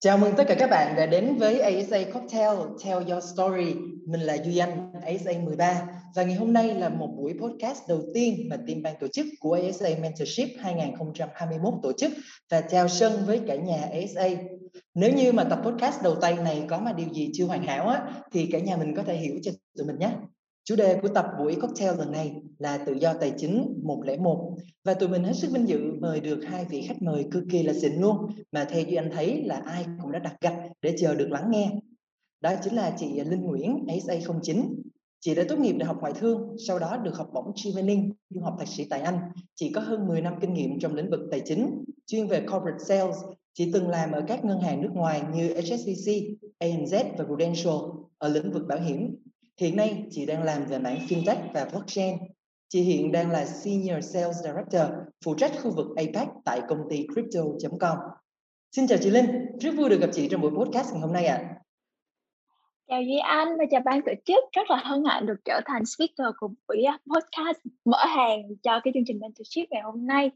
Chào mừng tất cả các bạn đã đến với ASA Cocktail Tell Your Story. Mình là Duy Anh, ASA 13 và ngày hôm nay là một buổi podcast đầu tiên mà team ban tổ chức của ASA Mentorship 2021 tổ chức và chào sân với cả nhà ASA. Nếu như mà tập podcast đầu tay này có mà điều gì chưa hoàn hảo á, thì cả nhà mình có thể hiểu cho tụi mình nhé. Chủ đề của tập buổi cocktail lần này là tự do tài chính 101 và tụi mình hết sức vinh dự mời được hai vị khách mời cực kỳ là xịn luôn mà theo như anh thấy là ai cũng đã đặt gạch để chờ được lắng nghe. Đó chính là chị Linh Nguyễn SA09. Chị đã tốt nghiệp Đại học Ngoại thương, sau đó được học bổng Chevening, du học thạc sĩ tại Anh. Chị có hơn 10 năm kinh nghiệm trong lĩnh vực tài chính, chuyên về corporate sales. Chị từng làm ở các ngân hàng nước ngoài như HSBC, ANZ và Prudential ở lĩnh vực bảo hiểm Hiện nay, chị đang làm về mảng fintech và blockchain. Chị hiện đang là Senior Sales Director, phụ trách khu vực APAC tại công ty crypto.com. Xin chào chị Linh, rất vui được gặp chị trong buổi podcast ngày hôm nay ạ. À. Chào Duy Anh và chào ban tổ chức, rất là hân hạnh được trở thành speaker của buổi à, podcast mở hàng cho cái chương trình mentorship ngày hôm nay.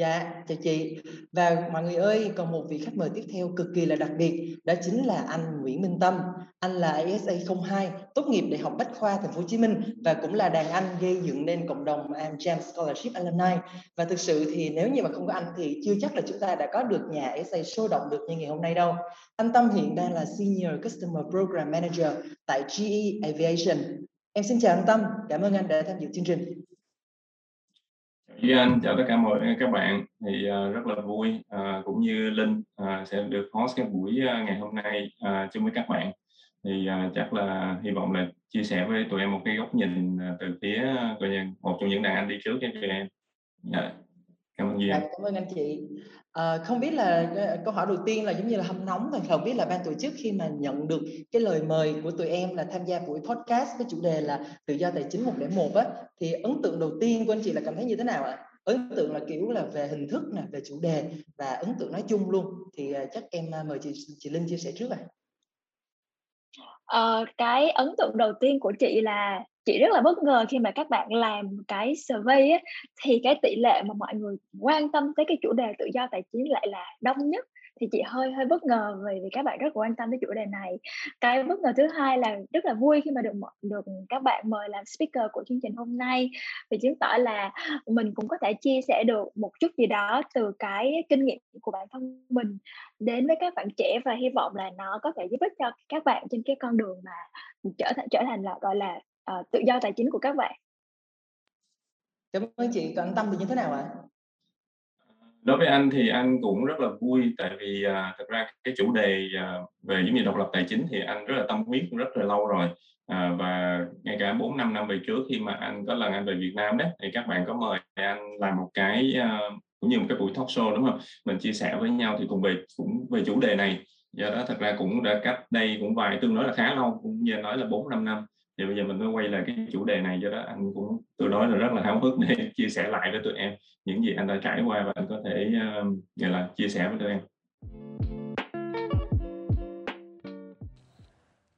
Dạ, chào chị. Và mọi người ơi, còn một vị khách mời tiếp theo cực kỳ là đặc biệt, đó chính là anh Nguyễn Minh Tâm. Anh là ASA 02, tốt nghiệp Đại học Bách khoa Thành phố Hồ Chí Minh và cũng là đàn anh gây dựng nên cộng đồng AmJam Scholarship Alumni. Và thực sự thì nếu như mà không có anh thì chưa chắc là chúng ta đã có được nhà ASA sôi động được như ngày hôm nay đâu. Anh Tâm hiện đang là Senior Customer Program Manager tại GE Aviation. Em xin chào anh Tâm, cảm ơn anh đã tham dự chương trình. Duy Anh chào tất cả mọi các bạn thì uh, rất là vui uh, cũng như Linh uh, sẽ được host cái buổi uh, ngày hôm nay uh, chung với các bạn thì uh, chắc là hy vọng là chia sẻ với tụi em một cái góc nhìn uh, từ phía uh, một trong những đàn anh đi trước cho tụi em. Yeah. Cảm ơn Duy Anh. Dạ, cảm ơn anh chị. À, không biết là câu hỏi đầu tiên là giống như là hâm nóng thôi không biết là ban tổ chức khi mà nhận được cái lời mời của tụi em là tham gia buổi podcast với chủ đề là tự do tài chính 101 á thì ấn tượng đầu tiên của anh chị là cảm thấy như thế nào ạ? Ấn tượng là kiểu là về hình thức nè, về chủ đề và ấn tượng nói chung luôn thì uh, chắc em mời chị chị Linh chia sẻ trước ạ. Ờ, cái ấn tượng đầu tiên của chị là chị rất là bất ngờ khi mà các bạn làm cái survey á, thì cái tỷ lệ mà mọi người quan tâm tới cái chủ đề tự do tài chính lại là đông nhất. Thì chị hơi hơi bất ngờ vì vì các bạn rất quan tâm tới chủ đề này. Cái bất ngờ thứ hai là rất là vui khi mà được được các bạn mời làm speaker của chương trình hôm nay. Vì chứng tỏ là mình cũng có thể chia sẻ được một chút gì đó từ cái kinh nghiệm của bản thân mình đến với các bạn trẻ và hy vọng là nó có thể giúp ích cho các bạn trên cái con đường mà trở thành trở thành là gọi là uh, tự do tài chính của các bạn. Cảm ơn chị còn tâm thì như thế nào ạ? À? đối với anh thì anh cũng rất là vui tại vì à, thật ra cái chủ đề à, về giống như độc lập tài chính thì anh rất là tâm huyết rất là lâu rồi. À, và ngay cả 4 năm năm về trước khi mà anh có lần anh về Việt Nam đấy thì các bạn có mời anh làm một cái à, cũng như một cái buổi talk show đúng không? Mình chia sẻ với nhau thì cùng về cũng về chủ đề này. Do đó thật ra cũng đã cách đây cũng vài tương đối là khá lâu cũng như nói là 4 năm năm thì bây giờ mình mới quay lại cái chủ đề này do đó. Anh cũng tôi nói là rất là háo hức để chia sẻ lại với tụi em những gì anh đã trải qua và anh có thể uh, gọi là chia sẻ với tụi em.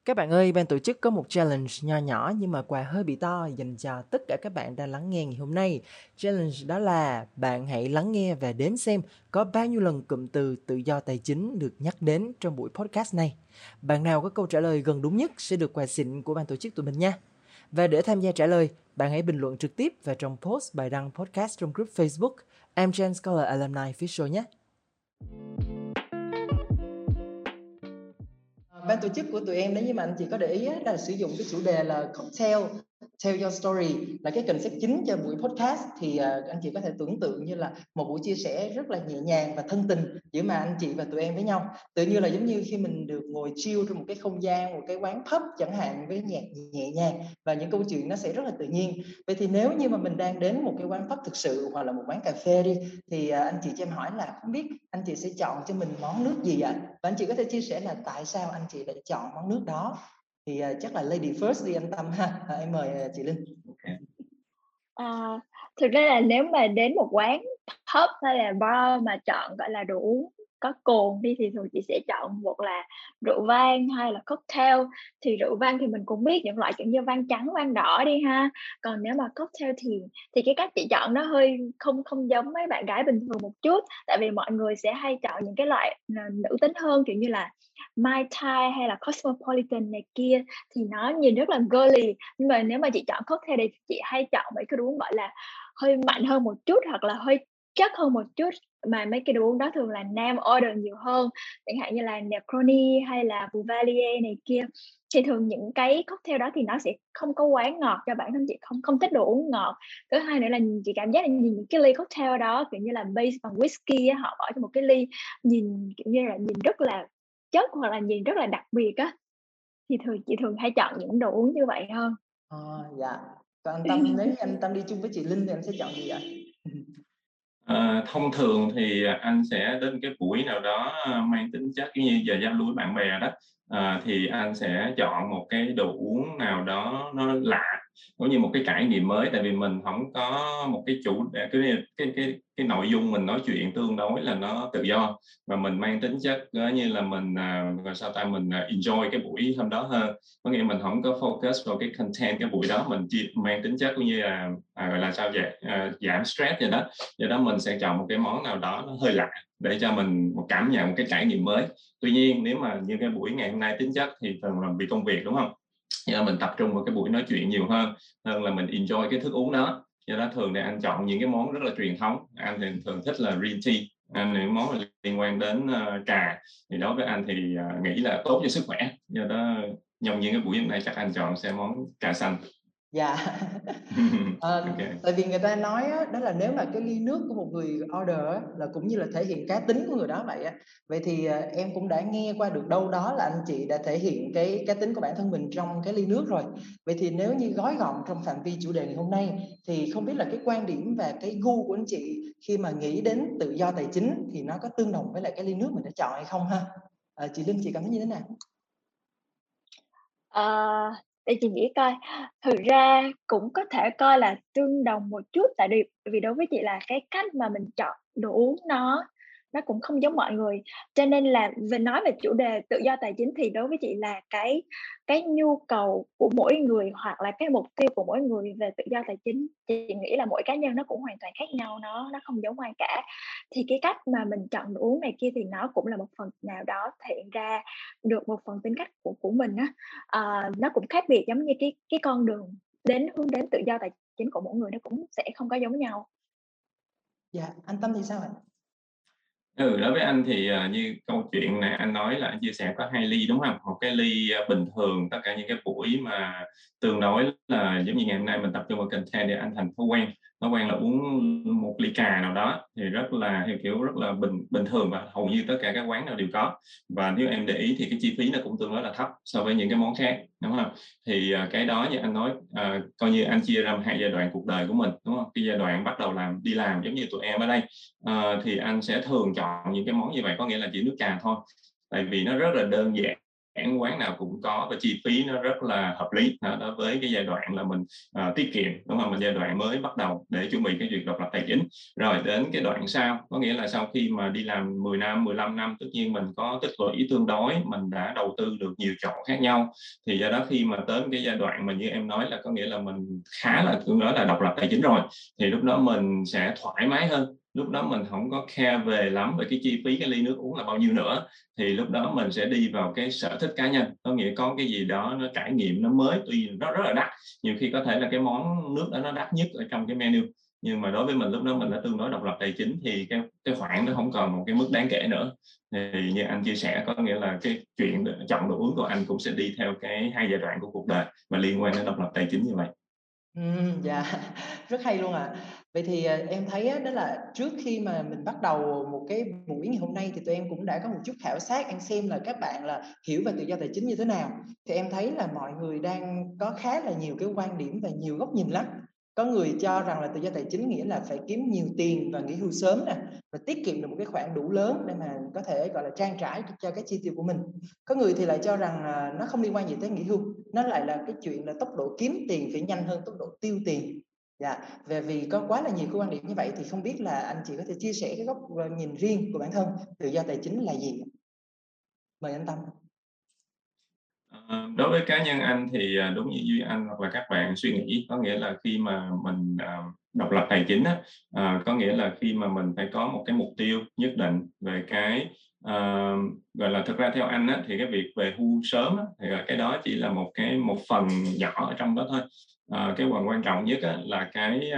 Các bạn ơi, ban tổ chức có một challenge nho nhỏ nhưng mà quà hơi bị to dành cho tất cả các bạn đang lắng nghe ngày hôm nay. Challenge đó là bạn hãy lắng nghe và đếm xem có bao nhiêu lần cụm từ tự do tài chính được nhắc đến trong buổi podcast này. Bạn nào có câu trả lời gần đúng nhất sẽ được quà xịn của ban tổ chức tụi mình nha. Và để tham gia trả lời, bạn hãy bình luận trực tiếp vào trong post bài đăng podcast trong group Facebook Amgen Scholar Alumni Official nhé ban tổ chức của tụi em, nếu như mà anh chị có để ý là sử dụng cái chủ đề là cocktail tell your story là cái concept chính cho buổi podcast. Thì uh, anh chị có thể tưởng tượng như là một buổi chia sẻ rất là nhẹ nhàng và thân tình giữa mà anh chị và tụi em với nhau. Tự như là giống như khi mình được ngồi chill trong một cái không gian một cái quán pub chẳng hạn với nhạc nhẹ nhàng và những câu chuyện nó sẽ rất là tự nhiên. Vậy thì nếu như mà mình đang đến một cái quán pub thực sự hoặc là một quán cà phê đi thì uh, anh chị cho em hỏi là không biết anh chị sẽ chọn cho mình món nước gì ạ? Và anh chị có thể chia sẻ là tại sao anh chị lại chọn món nước đó? Thì uh, chắc là lady first đi anh tâm ha à, em mời uh, chị linh okay. à, thực ra là nếu mà đến một quán pub hay là bar mà chọn gọi là đồ uống có cồn đi thì thường chị sẽ chọn một là rượu vang hay là cocktail. Thì rượu vang thì mình cũng biết những loại kiểu như vang trắng, vang đỏ đi ha. Còn nếu mà cocktail thì thì cái cách chị chọn nó hơi không không giống mấy bạn gái bình thường một chút. Tại vì mọi người sẽ hay chọn những cái loại ờ, nữ tính hơn, kiểu như là Mai Tai hay là Cosmopolitan này kia. Thì nó nhìn rất là girly. Nhưng mà nếu mà chị chọn cocktail thì chị hay chọn mấy cái đồ uống gọi là hơi mạnh hơn một chút hoặc là hơi chất hơn một chút mà mấy cái đồ uống đó thường là nam order nhiều hơn chẳng hạn như là Negroni hay là Bouvallier này kia. Thì thường những cái cocktail đó thì nó sẽ không có quá ngọt cho bản thân chị không không thích đồ uống ngọt. Thứ hai nữa là chị cảm giác là nhìn những cái ly cocktail đó kiểu như là base bằng whisky họ bỏ cho một cái ly nhìn kiểu như là nhìn rất là chất hoặc là nhìn rất là đặc biệt á. Thì thường chị thường hay chọn những đồ uống như vậy hơn. À, dạ. Còn tâm nếu anh tâm đi chung với chị linh thì anh sẽ chọn gì vậy À, thông thường thì anh sẽ đến cái buổi nào đó ờ, mang tính chất như giờ giao lưu với bạn bè đó. À, thì anh sẽ chọn một cái đồ uống nào đó nó lạ cũng như một cái trải nghiệm mới tại vì mình không có một cái chủ cái cái cái cái nội dung mình nói chuyện tương đối là nó tự do. Và mình mang tính chất ờ, như là mình à, rồi sao ta mình à, enjoy cái buổi hôm đó hơn. Có nghĩa mình không có focus vào cái content cái buổi đó mình chỉ mang tính chất cũng như là à, gọi là sao vậy à, giảm stress vậy đó. Do đó mình sẽ chọn một cái món nào đó nó hơi lạ để cho mình một cảm nhận một cái trải nghiệm mới. Tuy nhiên nếu mà như cái buổi ngày hôm nay tính chất thì thường là vì công việc đúng không? Do mình tập trung vào cái buổi nói chuyện nhiều hơn hơn là mình enjoy cái thức uống đó. Do đó thường thì anh chọn những cái món rất là truyền thống. Anh thì thường thích là green tea. Anh những món liên quan đến uh, trà. Thì đối với anh thì uh, nghĩ là tốt cho sức khỏe. Do đó trong những cái buổi hôm nay chắc anh chọn sẽ món trà xanh dạ. À, okay. tại vì người ta nói á, đó là nếu mà cái ly nước của một người order á, là cũng như là thể hiện cá tính của người đó vậy á. Vậy thì à, em cũng đã nghe qua được đâu đó là anh chị đã thể hiện cái cá tính của bản thân mình trong cái ly nước rồi. Vậy thì nếu như gói gọn trong phạm vi chủ đề ngày hôm nay thì không biết là cái quan điểm và cái gu của anh chị khi mà nghĩ đến tự do tài chính thì nó có tương đồng với lại cái ly nước mình đã chọn hay không ha? À, chị Linh chị cảm thấy như thế nào? À, để chị nghĩ coi. Thực ra cũng có thể coi là tương đồng một chút, tại vì vì đối với chị là cái cách mà mình chọn đồ uống nó nó cũng không giống mọi người. Cho nên là về nói về chủ đề tự do tài chính thì đối với chị là cái cái nhu cầu của mỗi người hoặc là cái mục tiêu của mỗi người về tự do tài chính chị nghĩ là mỗi cá nhân nó cũng hoàn toàn khác nhau nó nó không giống ai cả. Thì cái cách mà mình chọn đồ uống này kia thì nó cũng là một phần nào đó thể hiện ra được một phần tính cách của của mình á. À, nó cũng khác biệt giống như cái cái con đường đến hướng đến tự do tài chính của mỗi người nó cũng sẽ không có giống nhau. Dạ anh tâm thì sao ạ? Ừ, đối với anh thì uh, như câu chuyện này anh nói là anh chia sẻ có hai ly đúng không? Một cái ly uh, bình thường tất cả những cái buổi mà tương đối là giống như ngày hôm nay mình tập trung vào content để anh thành thói quen thói quen là uống một ly trà nào đó thì rất là theo kiểu rất là bình bình thường và hầu như tất cả các quán nào đều có. Và nếu em để ý thì cái chi phí nó cũng tương đối là thấp so với những cái món khác đúng không? Thì à, cái đó như anh nói à, coi như anh chia ra hai giai đoạn cuộc đời của mình đúng không? Cái giai đoạn bắt đầu làm đi làm giống như tụi em ở đây à, thì anh sẽ thường chọn những cái món như vậy có nghĩa là chỉ nước trà thôi. Tại vì nó rất là đơn giản hãng quán nào cũng có và chi phí nó rất là hợp lý. Đó với cái giai đoạn là mình uh, tiết kiệm đúng không? Mình giai đoạn mới bắt đầu để chuẩn bị cái việc độc lập tài chính. Rồi đến cái đoạn sau có nghĩa là sau khi mà đi làm 10 năm 15 năm tất nhiên mình có tích lũy tương đối mình đã đầu tư được nhiều chỗ khác nhau. Thì do đó khi mà tới cái giai đoạn mà như em nói là có nghĩa là mình khá là tương đối là độc lập tài chính rồi thì lúc đó mình sẽ thoải mái hơn lúc đó mình không có care về lắm về cái chi phí, cái ly nước uống là bao nhiêu nữa. Thì lúc đó mình sẽ đi vào cái sở thích cá nhân. Có nghĩa có cái gì đó nó trải nghiệm nó mới, tuy nó rất là đắt, nhiều khi có thể là cái món nước đó nó đắt nhất ở trong cái menu. Nhưng mà đối với mình, lúc đó mình đã tương đối độc lập tài chính thì cái cái khoản nó không còn một cái mức đáng kể nữa. Thì như anh chia sẻ, có nghĩa là cái chuyện chọn đồ uống của anh cũng sẽ đi theo cái hai giai đoạn của cuộc đời mà liên quan đến độc lập tài chính như vậy. Ừ, dạ. Rất hay luôn ạ. À. vậy thì à, em thấy á, đó là trước khi mà mình bắt đầu một cái buổi ngày hôm nay thì tụi em cũng đã có một chút khảo sát em xem là các bạn là hiểu về tự do tài chính như thế nào. Thì em thấy là mọi người đang có khá là nhiều cái quan điểm và nhiều góc nhìn lắm có người cho rằng là tự do tài chính nghĩa là phải kiếm nhiều tiền và nghỉ hưu sớm nè và tiết kiệm được một cái khoản đủ lớn để mà có thể gọi là trang trải cho cái chi tiêu của mình có người thì lại cho rằng là nó không liên quan gì tới nghỉ hưu nó lại là cái chuyện là tốc độ kiếm tiền phải nhanh hơn tốc độ tiêu tiền Dạ, về vì có quá là nhiều cái quan điểm như vậy thì không biết là anh chị có thể chia sẻ cái góc nhìn riêng của bản thân tự do tài chính là gì? Mời anh Tâm. Đối với cá nhân anh thì à, đúng như Duy Anh hoặc là các bạn suy nghĩ có nghĩa là khi mà mình à, độc lập tài chính á, à, có nghĩa là khi mà mình phải có một cái mục tiêu nhất định về cái gọi là thực ra theo anh á, thì cái việc về hưu sớm á, thì cái đó chỉ là một cái một phần nhỏ ở trong đó thôi. Cái phần quan trọng nhất á, là cái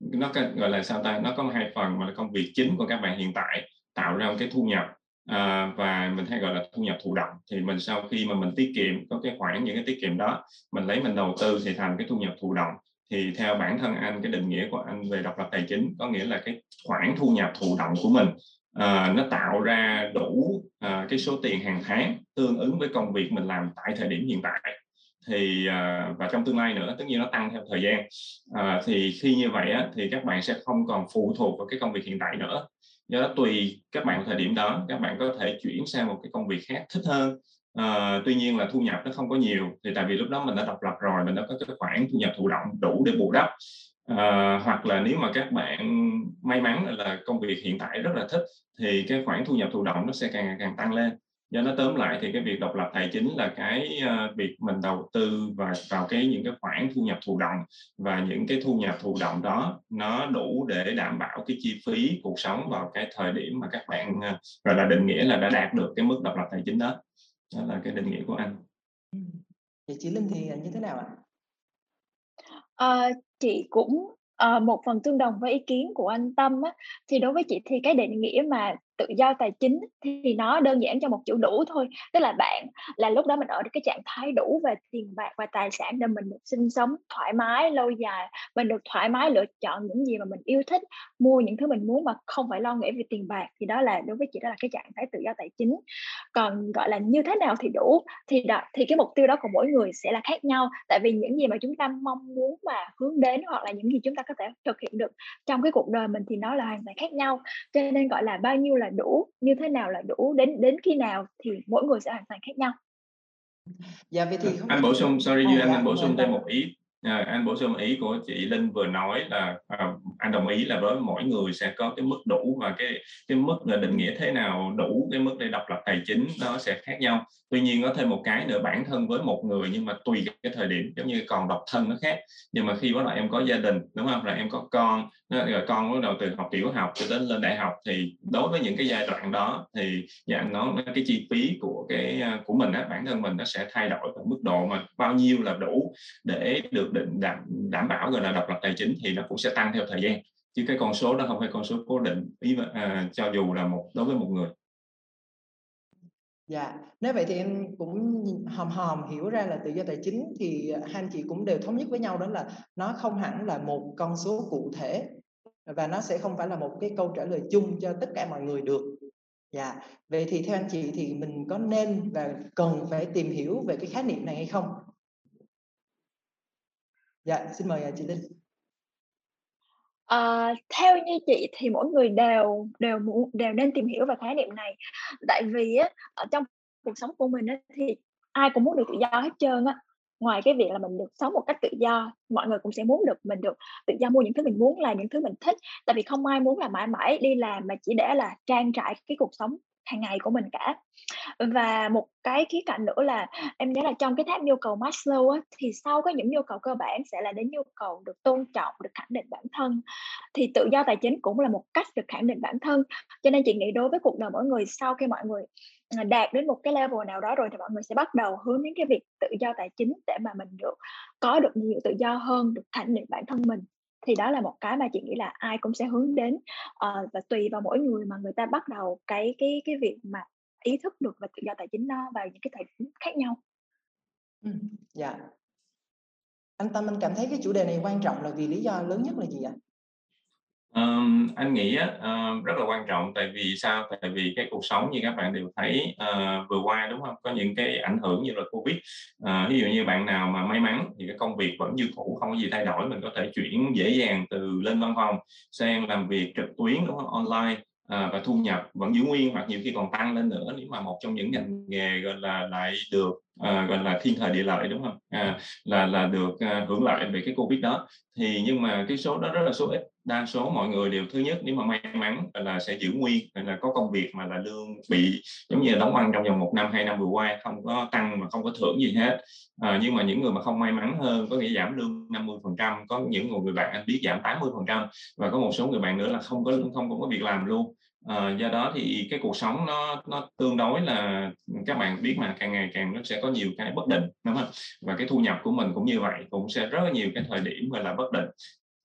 nó gọi là sao ta nó có hai phần mà là công việc chính của các bạn hiện tại tạo ra một cái thu nhập à, và mình hay gọi là thu nhập thụ động. Thì mình sau khi mà mình tiết kiệm có cái khoản những cái tiết kiệm đó mình lấy mình đầu tư thì thành cái thu nhập thụ động. Thì theo bản thân anh cái định nghĩa của anh về độc lập tài chính có nghĩa là cái khoản thu nhập thụ động của mình à, nó tạo ra đủ à, cái số tiền hàng tháng tương ứng với công việc mình làm tại thời điểm hiện tại. Thì à, và trong tương lai nữa tất nhiên nó tăng theo thời gian. À, thì khi như vậy á, thì các bạn sẽ không còn phụ thuộc vào cái công việc hiện tại nữa do đó tùy các bạn thời điểm đó các bạn có thể chuyển sang một cái công việc khác thích hơn. À, tuy nhiên là thu nhập nó không có nhiều thì tại vì lúc đó mình đã độc lập rồi mình đã có cái khoản thu nhập thụ động đủ để bù đắp. À, hoặc là nếu mà các bạn may mắn là công việc hiện tại rất là thích thì cái khoản thu nhập thụ động nó sẽ càng ngày càng tăng lên do nó tóm lại thì cái việc độc lập tài chính là cái uh, việc mình đầu tư và vào cái những cái khoản thu nhập thụ động và những cái thu nhập thụ động đó nó đủ để đảm bảo cái chi phí cuộc sống vào cái thời điểm mà các bạn uh, gọi là định nghĩa là đã đạt được cái mức độc lập tài chính đó. Đó là cái định nghĩa của anh. Vậy chị Linh thì như thế nào ạ? À, chị cũng uh, một phần tương đồng với ý kiến của anh Tâm á, thì đối với chị thì cái định nghĩa mà tự do tài chính thì nó đơn giản cho một chữ đủ thôi. Tức là bạn, là lúc đó mình ở cái trạng thái đủ về tiền bạc và tài sản để mình được sinh sống thoải mái lâu dài, mình được thoải mái lựa chọn những gì mà mình yêu thích mua những thứ mình muốn mà không phải lo nghĩ về tiền bạc thì đó là đối với chị đó là cái trạng thái tự do tài chính. Còn gọi là như thế nào thì đủ thì đó, thì cái mục tiêu đó của mỗi người sẽ là khác nhau. Tại vì những gì mà chúng ta mong muốn mà hướng đến hoặc là những gì chúng ta có thể thực hiện được trong cái cuộc đời mình thì nó là hoàn toàn khác nhau. Cho nên gọi là bao nhiêu là đủ như thế nào là đủ đến đến khi nào thì mỗi người sẽ hoàn toàn khác nhau. Dạ vậy thì không anh bổ sung sorry duy anh, anh bổ sung thêm một ý À, anh bổ sung ý của chị Linh vừa nói là à, anh đồng ý là với mỗi người sẽ có cái mức đủ và cái cái mức là định nghĩa thế nào đủ cái mức để độc lập tài chính nó sẽ khác nhau. Tuy nhiên có thêm một cái nữa bản thân với một người nhưng mà tùy cái thời điểm giống như còn độc thân nó khác. Nhưng mà khi bắt đầu em có gia đình đúng không? Là em có con rồi con bắt đầu từ học tiểu học cho đến lên đại học thì đối với những cái giai đoạn đó thì dạ nó cái chi phí của cái à, của mình á bản thân mình nó sẽ thay đổi ở mức độ mà bao nhiêu là đủ để được định đảm, đảm bảo gọi là độc lập tài chính thì nó cũng sẽ tăng theo thời gian. Chứ cái con số đó không phải con số cố định ý à, cho dù là một đối với một người. Dạ, nếu vậy thì em cũng hòm hòm hiểu ra là tự do tài chính thì hai anh chị cũng đều thống nhất với nhau đó là nó không hẳn là một con số cụ thể và nó sẽ không phải là một cái câu trả lời chung cho tất cả mọi người được. Dạ, vậy thì theo anh chị thì mình có nên và cần phải tìm hiểu về cái khái niệm này hay không? Dạ, xin mời à, chị Linh. À, theo như chị thì mỗi người đều đều muốn đều nên tìm hiểu về khái niệm này tại vì á ở trong cuộc sống của mình á, thì ai cũng muốn được tự do hết trơn á ngoài cái việc là mình được sống một cách tự do mọi người cũng sẽ muốn được mình được tự do mua những thứ mình muốn là những thứ mình thích. Tại vì không ai muốn là mãi mãi đi làm mà chỉ để là trang trải cái cuộc sống hàng ngày của mình cả. Và một cái khía cạnh nữa là em nhớ là trong cái tháp nhu cầu Maslow á, thì sau có những nhu cầu cơ bản sẽ là đến nhu cầu được tôn trọng được khẳng định bản thân. Thì tự do tài chính cũng là một cách được khẳng định bản thân. Cho nên chị nghĩ đối với cuộc đời mỗi người sau khi mọi người đạt đến một cái level nào đó rồi thì mọi người sẽ bắt đầu hướng đến cái việc tự do tài chính để mà mình được có được nhiều tự do hơn được khẳng định bản thân mình thì đó là một cái mà chị nghĩ là ai cũng sẽ hướng đến uh, và tùy vào mỗi người mà người ta bắt đầu cái cái cái việc mà ý thức được về tự do tài chính đó vào những cái thời điểm khác nhau. Ừ, dạ. Anh Tâm anh cảm thấy cái chủ đề này quan trọng là vì lý do lớn nhất là gì ạ? Um, anh nghĩ uh, rất là quan trọng tại vì sao? Tại vì cái cuộc sống như các bạn đều thấy uh, vừa qua đúng không? Có những cái ảnh hưởng như là covid. Uh, ví dụ như bạn nào mà may mắn thì cái công việc vẫn như cũ không có gì thay đổi mình có thể chuyển dễ dàng từ lên văn phòng sang làm việc trực tuyến đúng không? Online à, và thu nhập vẫn giữ nguyên hoặc nhiều khi còn tăng lên nữa nếu mà một trong những ngành nghề gọi là lại được à, gọi là thiên thời địa lợi đúng không? À, là là được à, hưởng lợi về cái covid đó. Thì nhưng mà cái số đó rất là số ít đa số mọi người đều thứ nhất nếu mà may mắn là sẽ giữ nguyên là có công việc mà là lương bị giống như là đóng băng trong vòng một năm hai năm vừa qua không có tăng mà không có thưởng gì hết. À, nhưng mà những người mà không may mắn hơn có nghĩa giảm lương 50 phần trăm có những người bạn anh biết giảm 80 phần trăm và có một số người bạn nữa là không có không có việc làm luôn. À, do đó thì cái cuộc sống nó nó tương đối là các bạn biết mà càng ngày càng nó sẽ có nhiều cái bất định đúng không? Và cái thu nhập của mình cũng như vậy cũng sẽ rất là nhiều cái thời điểm gọi là bất định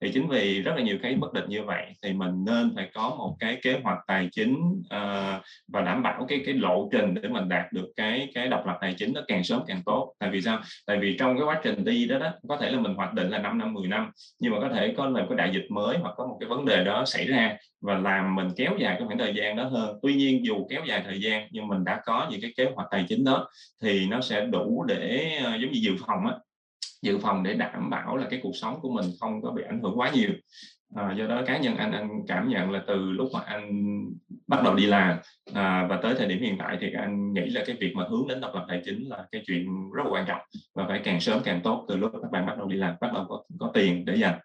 thì chính vì rất là nhiều cái bất định như vậy thì mình nên phải có một cái kế hoạch tài chính uh, và đảm bảo cái cái lộ trình để mình đạt được cái cái độc lập tài chính nó càng sớm càng tốt. Tại vì sao? Tại vì trong cái quá trình đi đó đó có thể là mình hoạch định là 5 năm 10 năm nhưng mà có thể có là có đại dịch mới hoặc có một cái vấn đề đó xảy ra và làm mình kéo dài cái khoảng thời gian đó hơn. Tuy nhiên dù kéo dài thời gian nhưng mình đã có những cái kế hoạch tài chính đó thì nó sẽ đủ để uh, giống như dự phòng á dự phòng để đảm bảo là cái cuộc sống của mình không có bị ảnh hưởng quá nhiều. À, do đó cá nhân anh anh cảm nhận là từ lúc mà anh bắt đầu đi làm à, và tới thời điểm hiện tại thì anh nghĩ là cái việc mà hướng đến độc lập tài chính là cái chuyện rất là quan trọng và phải càng sớm càng tốt từ lúc các bạn bắt đầu đi làm bắt đầu có, có tiền để dành.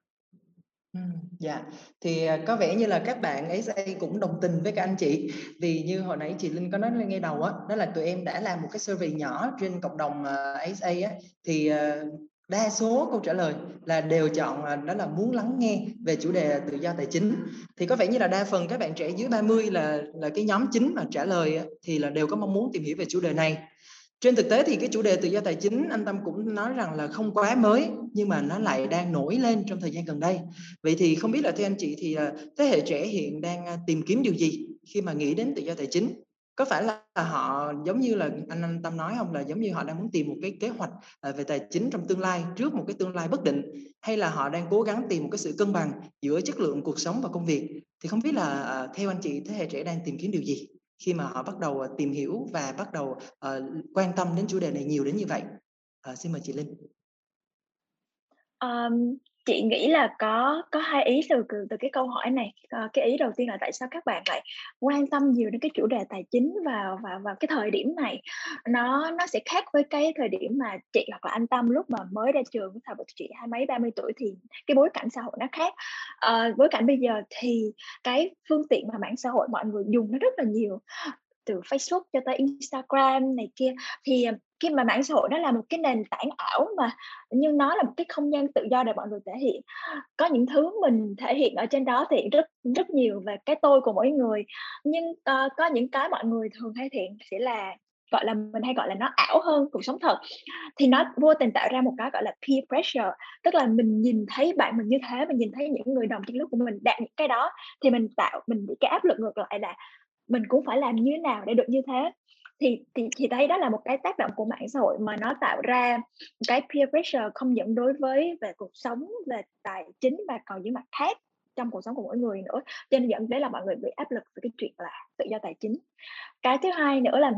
Ừ, dạ, thì, à, có vẻ như là các bạn SA cũng đồng tình với các anh chị, vì như hồi nãy chị Linh có nói lên ngay đầu á, đó là tụi em đã làm một cái survey nhỏ trên cộng đồng, à, SA á, thì, à, đa số câu trả lời là đều chọn à, đó là muốn lắng nghe về chủ đề tự do tài chính. Thì có vẻ như là đa phần các bạn trẻ dưới 30 là là cái nhóm chính mà trả lời thì là đều có mong muốn tìm hiểu về chủ đề này. Trên thực tế thì cái chủ đề tự do tài chính, anh Tâm cũng nói rằng là không quá mới, nhưng mà nó lại đang nổi lên trong thời gian gần đây. Vậy thì không biết là theo anh chị thì à, thế hệ trẻ hiện đang à, tìm kiếm điều gì khi mà nghĩ đến tự do tài chính? Có phải là họ giống như là anh anh Tâm nói không? Là giống như họ đang muốn tìm một cái kế hoạch à, về tài chính trong tương lai trước một cái tương lai bất định hay là họ đang cố gắng tìm một cái sự cân bằng giữa chất lượng cuộc sống và công việc? Thì không biết là à, theo anh chị thế hệ trẻ đang tìm kiếm điều gì khi mà họ bắt đầu à, tìm hiểu và bắt đầu uh, quan tâm đến chủ đề này nhiều đến như vậy? Uh, xin mời chị Linh. Um, chị nghĩ là có có hai ý từ từ cái câu hỏi này. Ờ, cái ý đầu tiên là tại sao các bạn lại quan tâm nhiều đến cái chủ đề tài chính vào vào vào cái thời điểm này? Nó nó sẽ khác với cái thời điểm mà chị hoặc là anh Tâm lúc mà mới ra trường thời của chị hai mấy ba mươi tuổi thì cái bối cảnh xã hội nó khác. À, bối cảnh bây giờ thì cái phương tiện mà mạng xã hội mọi người dùng nó rất là nhiều từ Facebook cho tới Instagram này kia. Thì khi mà mạng xã hội nó là một cái nền tảng ảo mà nhưng nó là một cái không gian tự do để mọi người thể hiện. Có những thứ mình thể hiện ở trên đó thì rất rất nhiều về cái tôi của mỗi người nhưng uh, có những cái mọi người thường hay thiện sẽ là gọi là mình hay gọi là nó ảo hơn cuộc sống thật. Thì nó vô tình tạo ra một cái gọi là peer pressure tức là mình nhìn thấy bạn mình như thế mình nhìn thấy những người đồng trang lứa của mình đạt những cái đó thì mình tạo mình bị cái áp lực ngược lại là mình cũng phải làm như thế nào để được như thế thì thì thì đây đó là một cái tác động của mạng xã hội mà nó tạo ra cái peer pressure không những đối với về cuộc sống, về tài chính mà còn những mặt khác trong cuộc sống của mỗi người nữa, cho nên dẫn đến là mọi người bị áp lực về cái chuyện là tự do tài chính. Cái thứ hai nữa là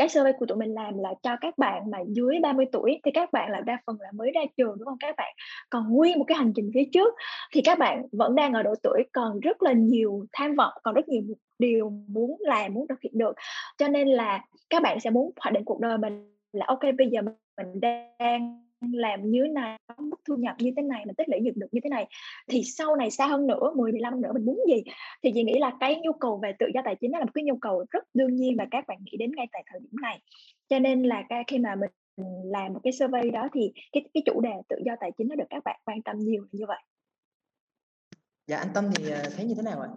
cái survey của tụi mình làm là cho các bạn mà dưới 30 tuổi thì các bạn là đa phần là mới ra trường, đúng không? Các bạn còn nguyên một cái hành trình phía trước thì các bạn vẫn đang ở độ tuổi còn rất là nhiều tham vọng, còn rất nhiều điều muốn làm, muốn thực hiện được. Cho nên là các bạn sẽ muốn hoạch định cuộc đời mình là, ok, bây giờ mình đang làm như này mức thu nhập như thế này mình tích lũy được được như thế này, thì sau này xa hơn nữa 10 15 năm nữa mình muốn gì? Thì chị nghĩ là cái nhu cầu về tự do tài chính nó là một cái nhu cầu rất đương nhiên và các bạn nghĩ đến ngay tại thời điểm này. Cho nên là khi mà mình làm một cái survey đó thì cái cái chủ đề tự do tài chính nó được các bạn quan tâm nhiều như vậy. Dạ anh Tâm thì ờ, thấy như thế nào ạ?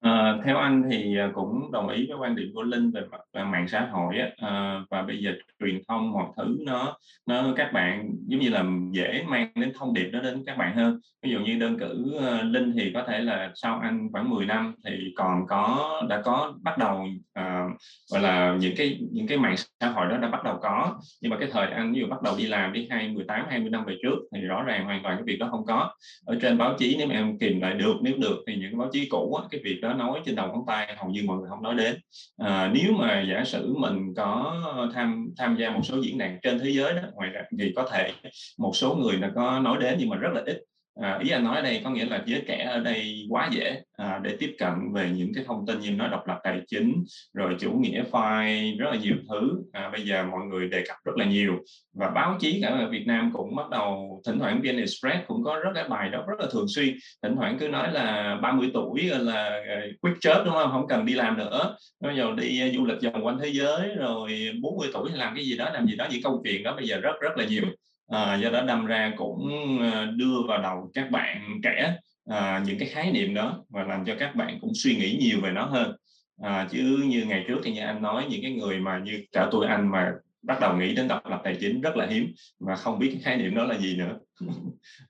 À, theo anh thì ờ, cũng đồng ý với quan điểm của Linh về mặt mạng xã hội á, à, và bây giờ truyền thông mọi thứ nó nó các bạn giống như là dễ mang đến thông điệp đó đến các bạn hơn. Ví dụ như đơn cử Linh thì có thể là sau anh khoảng 10 năm thì còn có đã có bắt đầu à, gọi là những cái những cái mạng xã hội đó đã bắt đầu có. Nhưng mà cái thời anh ví dụ bắt đầu đi làm đi hai 18 20 năm về trước thì rõ ràng hoàn toàn cái việc đó không có. Ở trên báo chí nếu mà em tìm lại được nếu được thì những báo chí cũ á, cái việc đó đó nói trên đầu ngón tay hầu như mọi người không nói đến. À, nếu mà giả sử mình có tham tham gia một số diễn đàn trên thế giới đó ngoài ra thì có thể một số người đã có nói đến nhưng mà rất là ít à, ý anh nói ở đây có nghĩa là giới trẻ ở đây quá dễ à, để tiếp cận về những cái thông tin như nói độc lập tài chính rồi chủ nghĩa file rất là nhiều thứ. À, bây giờ mọi người đề cập rất là nhiều. Và báo chí cả ở Việt Nam cũng bắt đầu thỉnh thoảng VN Express cũng có rất cái bài đó rất là thường xuyên. Thỉnh thoảng cứ nói là 30 tuổi là à, quyết quick job đúng không? Không cần đi làm nữa. Bây giờ đi à, du lịch vòng quanh thế giới rồi 40 tuổi làm cái gì đó làm gì đó những câu chuyện đó. Bây giờ rất rất là nhiều à, do đó đâm ra cũng ờ, đưa vào đầu các bạn trẻ à, những cái khái niệm đó và làm cho các bạn cũng suy nghĩ nhiều về nó hơn à, chứ như ngày trước thì như anh nói những cái người mà như cả tôi anh mà bắt đầu nghĩ đến độc lập tài chính rất là hiếm và không biết cái khái niệm đó là gì nữa.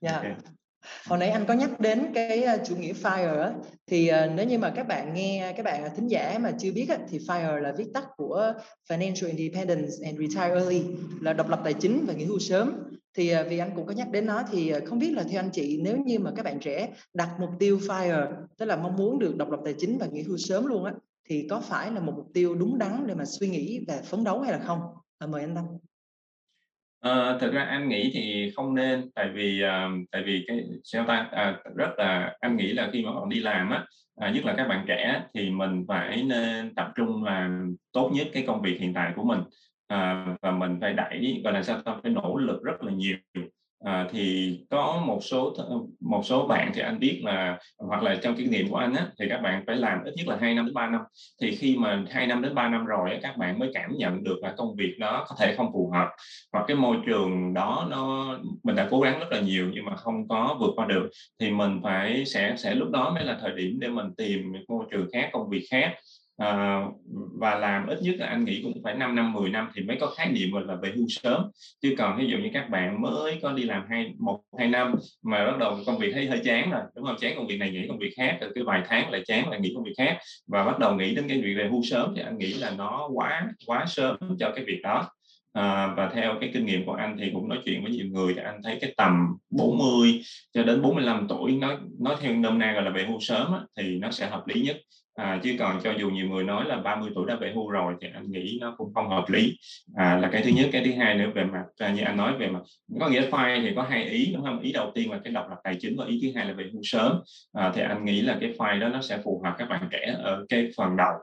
Yeah. okay. Hồi nãy anh có nhắc đến cái ờ, chủ nghĩa FIRE thì ờ, nếu như mà các bạn nghe các bạn thính giả mà chưa biết thì FIRE là viết tắt của Financial Independence and Retire Early là độc lập tài chính và nghỉ hưu sớm thì ờ, vì anh cũng có nhắc đến nó thì không biết là theo anh chị nếu như mà các bạn trẻ đặt mục tiêu FIRE tức là mong muốn được độc lập tài chính và nghỉ hưu sớm luôn á thì có phải là một mục tiêu đúng đắn để mà suy nghĩ và phấn đấu hay là không? À, mời anh Tâm. À, thực ra anh nghĩ thì không nên tại vì à, tại vì cái sao ta? À, rất là anh nghĩ là khi mà bạn đi làm á à, nhất là các bạn trẻ thì mình phải nên tập trung làm tốt nhất cái công việc hiện tại của mình. À, và mình phải đẩy gọi là sao ta? Phải nỗ lực rất là nhiều à, thì có một số một số bạn thì anh biết là hoặc là trong kinh nghiệm của anh á thì các bạn phải làm ít nhất là hai năm đến ba năm. Thì khi mà hai năm đến ba năm rồi á, các bạn mới cảm nhận được là công việc đó có thể không phù hợp hoặc cái môi trường đó nó mình đã cố gắng rất là nhiều nhưng mà không có vượt qua được thì mình phải sẽ sẽ lúc đó mới là thời điểm để mình tìm môi trường khác công việc khác à, và làm ít nhất là anh nghĩ cũng phải 5 năm 10 năm thì mới có khái niệm là về hưu sớm. Chứ còn ví dụ như các bạn mới có đi làm hai một hai năm mà bắt đầu công việc thấy hơi chán rồi đúng không? Chán công việc này nghỉ công việc khác rồi cứ vài tháng lại chán lại nghỉ công việc khác. Và bắt đầu nghĩ đến cái việc về hưu sớm thì anh nghĩ là nó quá quá sớm cho cái việc đó. À, và theo cái kinh nghiệm của anh thì cũng nói chuyện với nhiều người thì anh thấy cái tầm 40 cho đến 45 tuổi nói nói theo nôm na gọi là về hưu sớm á, thì nó sẽ hợp lý nhất à, chứ còn cho dù nhiều người nói là 30 tuổi đã về hưu rồi thì anh nghĩ nó cũng không hợp lý. À, là cái thứ nhất. Cái thứ hai nữa về mặt à, như anh nói về mặt có nghĩa file thì có hai ý đúng không? Ý đầu tiên là cái độc lập tài chính và ý thứ hai là về hưu sớm. À, thì anh nghĩ là cái file đó nó sẽ phù hợp các bạn trẻ ở cái phần đầu.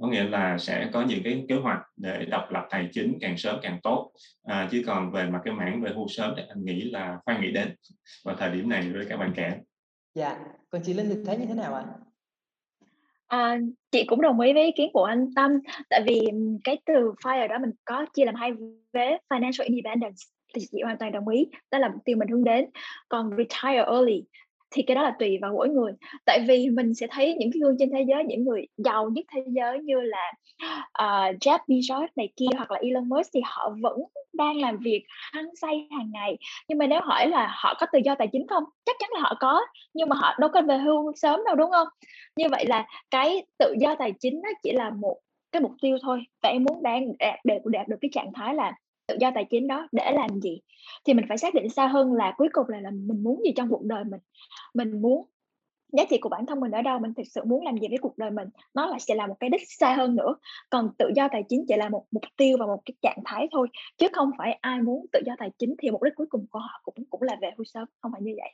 Có nghĩa là sẽ có những cái kế hoạch để độc lập tài chính càng sớm càng tốt. À, chứ còn về mặt cái mảng về hưu sớm thì anh nghĩ là khoan nghĩ đến vào thời điểm này với các bạn trẻ. Dạ. Còn chị Linh thì thấy như thế nào ạ? à? À, chị cũng đồng ý với ý kiến của anh Tâm tại vì cái từ FIRE đó mình có chia làm hai vế financial independence thì chị hoàn toàn đồng ý đó là mục tiêu mình hướng đến. Còn retire early thì cái đó là tùy vào mỗi người. Tại vì mình sẽ thấy những cái gương trên thế giới những người giàu nhất thế giới như là uh, Jeff Bezos này kia hoặc là Elon Musk thì họ vẫn đang làm việc hăng say hàng ngày. Nhưng mà nếu hỏi là họ có tự do tài chính không? Chắc chắn là họ có nhưng mà họ đâu có về hưu sớm đâu đúng không? Như vậy là cái tự do tài chính nó chỉ là một cái mục tiêu thôi. Và em muốn đang đạt để đạt được cái trạng thái là tự do tài chính đó để làm gì? Thì mình phải xác định xa hơn là cuối cùng là, là mình muốn gì trong cuộc đời mình. Mình muốn giá trị của bản thân mình ở đâu mình thực sự muốn làm gì với cuộc đời mình nó là sẽ là một cái đích xa hơn nữa. Còn tự do tài chính chỉ là một mục tiêu và một cái trạng thái thôi chứ không phải ai muốn tự do tài chính thì mục đích cuối cùng của họ cũng cũng là về hưu sớm không phải như vậy.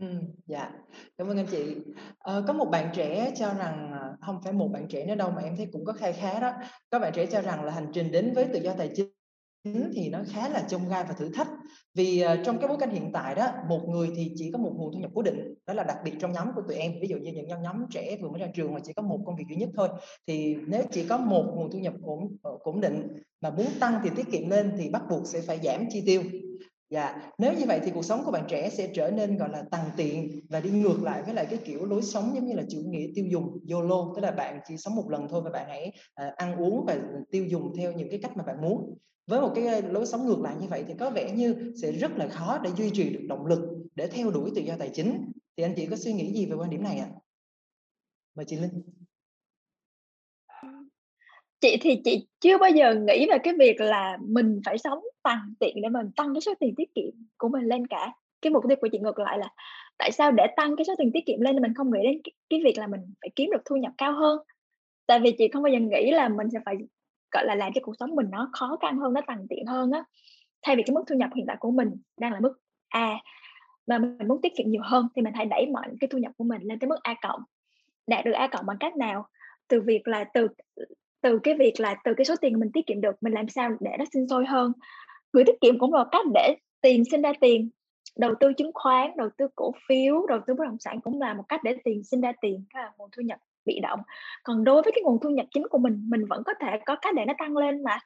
Ừ, dạ. Cảm ơn anh chị. Ờ, có một bạn trẻ cho rằng ờ, không phải một bạn trẻ nữa đâu mà em thấy cũng có khai khá đó. Có bạn trẻ cho rằng là hành trình đến với tự do tài chính thì nó khá là chông gai và thử thách. Vì uh, trong cái bối cảnh hiện tại đó một người thì chỉ có một nguồn thu nhập cố định đó là đặc biệt trong nhóm của tụi em. Ví dụ như những nhóm, nhóm trẻ vừa mới ra trường mà chỉ có một công việc duy nhất thôi. Thì nếu chỉ có một nguồn thu nhập ổn ờ, ổn định mà muốn tăng thì tiết kiệm lên thì bắt buộc sẽ phải giảm chi tiêu. Dạ, nếu như vậy thì cuộc sống của bạn trẻ sẽ trở nên gọi là tăng tiện và đi ngược lại với lại cái kiểu lối sống giống như là chủ nghĩa tiêu dùng YOLO, tức là bạn chỉ sống một lần thôi và bạn hãy uh, ăn uống và tiêu dùng theo những cái cách mà bạn muốn. Với một cái lối sống ngược lại như vậy thì có vẻ như sẽ rất là khó để duy trì được động lực để theo đuổi tự do tài chính. Thì anh chị có suy nghĩ gì về quan điểm này ạ? À? mời chị linh chị thì chị chưa bao giờ nghĩ về cái việc là mình phải sống bằng tiện để mình tăng cái số tiền tiết kiệm của mình lên cả. Cái mục tiêu của chị ngược lại là tại sao để tăng cái số tiền tiết kiệm lên thì mình không nghĩ đến cái, cái việc là mình phải kiếm được thu nhập cao hơn? Tại vì chị không bao giờ nghĩ là mình sẽ phải gọi là làm cho cuộc sống mình nó khó khăn hơn nó tằn tiện hơn á. Thay vì cái mức thu nhập hiện tại của mình đang là mức A mà mình muốn tiết kiệm nhiều hơn thì mình hãy đẩy mạnh cái thu nhập của mình lên tới mức A cộng. Đạt được A cộng bằng cách nào? Từ việc là từ từ cái việc là từ cái số tiền mình tiết kiệm được, mình làm sao để nó sinh sôi hơn. Gửi tiết kiệm cũng là cách để tiền sinh ra tiền. Đầu tư chứng khoán, đầu tư cổ phiếu, đầu tư bất động sản cũng là một cách để tiền sinh ra tiền là nguồn thu nhập bị động. Còn đối với cái nguồn thu nhập chính của mình mình vẫn có thể có cách để nó tăng lên mà.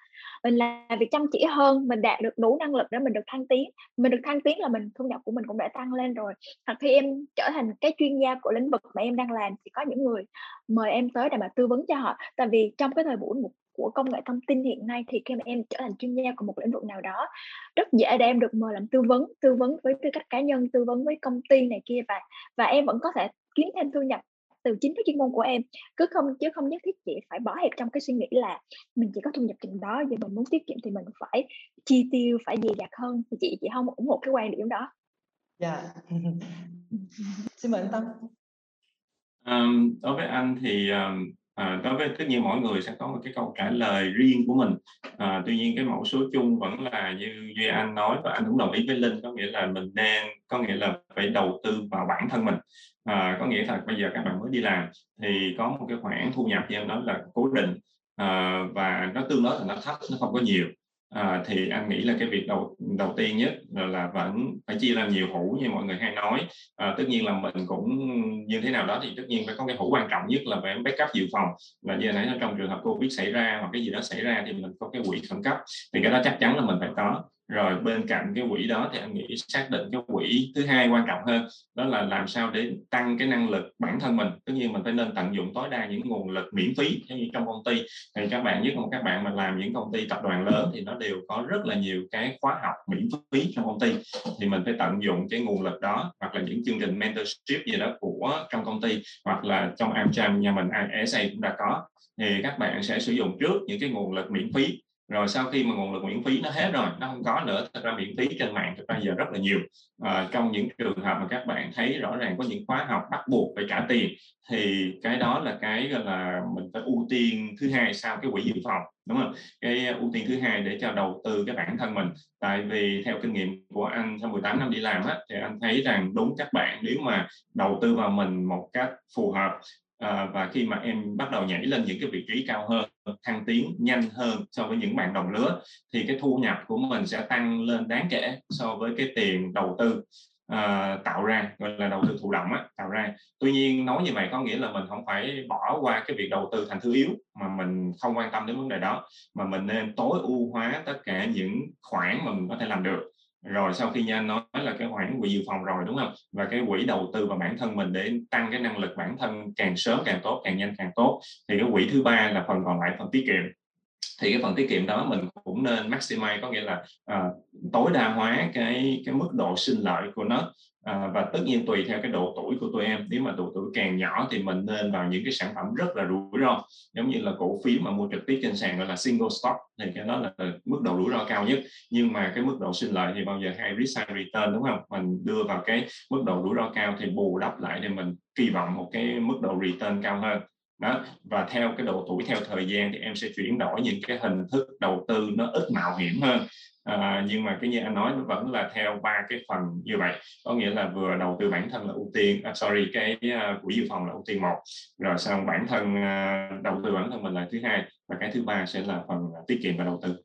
Mình làm việc chăm chỉ hơn, mình đạt được đủ năng lực để mình được thăng tiến. Mình được thăng tiến là mình, thu nhập của mình cũng đã tăng lên rồi. Hoặc khi em trở thành cái chuyên gia của lĩnh vực mà em đang làm, thì có những người mời em tới để mà tư vấn cho họ. Tại vì trong cái thời buổi của công nghệ thông tin hiện nay thì khi mà em trở thành chuyên gia của một lĩnh vực nào đó, rất dễ để em được mời làm tư vấn tư vấn với tư cách cá nhân, tư vấn với công ty này kia và và em vẫn có thể kiếm thêm thu nhập từ chính cái chuyên môn của em. Cứ không chứ không nhất thiết chị phải bỏ hẹp trong cái suy nghĩ là mình chỉ có thu nhập chừng đó giờ mình muốn tiết kiệm thì mình phải chi tiêu phải dè dặt hơn. Thì chị chị không ủng hộ cái quan điểm đó. Dạ. Yeah. xin mời anh tâm. Um, đối với anh thì um, À, đối với tất nhiên mỗi người sẽ có một cái câu trả lời riêng của mình. À, tuy nhiên cái mẫu số chung vẫn là như duy anh nói và anh cũng đồng ý với linh có nghĩa là mình đang có nghĩa là phải đầu tư vào bản thân mình. À, có nghĩa là bây giờ các bạn mới đi làm thì có một cái khoản thu nhập như em nói là cố định. À, và nó tương đối là nó thấp nó không có nhiều à, thì anh nghĩ là cái việc đầu đầu tiên nhất là, là vẫn phải chia làm nhiều hũ như mọi người hay nói. À, tất nhiên là mình cũng như thế nào đó thì tất nhiên phải có cái hũ quan trọng nhất là phải backup dự phòng. Là như nãy trong trường hợp covid xảy ra hoặc cái gì đó xảy ra thì mình có cái quỹ khẩn cấp thì cái đó chắc chắn là mình phải có rồi bên cạnh cái quỹ đó thì anh nghĩ xác định cái quỹ thứ hai quan trọng hơn, đó là làm sao để tăng cái năng lực bản thân mình. Tất nhiên mình phải nên tận dụng tối đa những nguồn lực miễn phí theo như trong công ty. Thì các bạn, nhất là các bạn mà làm những công ty tập đoàn lớn thì nó đều có rất là nhiều cái khóa học miễn phí trong công ty. Thì mình phải tận dụng cái nguồn lực đó, hoặc là những chương trình mentorship gì đó của trong công ty, hoặc là trong Amcham, nhà mình ISA cũng đã có. Thì các bạn sẽ sử dụng trước những cái nguồn lực miễn phí rồi sau khi mà nguồn lực miễn phí nó hết rồi nó không có nữa thật ra miễn phí trên mạng thực ra giờ rất là nhiều. À, trong những trường hợp mà các bạn thấy rõ ràng có những khóa học bắt buộc phải trả tiền thì cái đó là cái gọi là mình phải ưu tiên thứ hai sau cái quỹ dự phòng đúng không? Cái ưu tiên thứ hai để cho đầu tư cái bản thân mình. Tại vì theo kinh nghiệm của anh trong 18 năm đi làm á thì anh thấy rằng đúng các bạn nếu mà đầu tư vào mình một cách phù hợp à, và khi mà em bắt đầu nhảy lên những cái vị trí cao hơn thăng tiến nhanh hơn so với những bạn đồng lứa thì cái thu nhập của mình sẽ tăng lên đáng kể so với cái tiền đầu tư uh, tạo ra gọi là đầu tư thụ động á, tạo ra. Tuy nhiên nói như vậy có nghĩa là mình không phải bỏ qua cái việc đầu tư thành thứ yếu mà mình không quan tâm đến vấn đề đó mà mình nên tối ưu hóa tất cả những khoản mà mình có thể làm được rồi sau khi như anh nói là cái khoản quỹ dự phòng rồi, đúng không? Và cái quỹ đầu tư vào bản thân mình để tăng cái năng lực bản thân càng sớm càng tốt, càng nhanh càng tốt, thì cái quỹ thứ ba là phần còn lại, phần tiết kiệm thì cái phần tiết kiệm đó mình cũng nên maximize có nghĩa là à, tối đa hóa cái cái mức độ sinh lợi của nó. À, và tất nhiên tùy theo cái độ tuổi của tụi em. Nếu mà độ tuổi càng nhỏ thì mình nên vào những cái sản phẩm rất là rủi ro. Giống như là cổ phiếu mà mua trực tiếp trên sàn gọi là single stock thì cái đó là mức độ rủi ro cao nhất. Nhưng mà cái mức độ sinh lợi thì bao giờ hay risk high return đúng không? Mình đưa vào cái mức độ rủi ro cao thì bù đắp lại thì mình kỳ vọng một cái mức độ return cao hơn đó và theo cái độ tuổi theo thời gian thì em sẽ chuyển đổi những cái hình thức đầu tư nó ít mạo hiểm hơn. À, nhưng mà cái như anh nói nó vẫn là theo ba cái phần như vậy. Có nghĩa là vừa đầu tư bản thân là ưu tiên à, sorry cái uh, quỹ dự phòng là ưu tiên một. Rồi xong bản thân uh, đầu tư bản thân mình là thứ hai và cái thứ ba sẽ là phần uh, tiết kiệm và đầu tư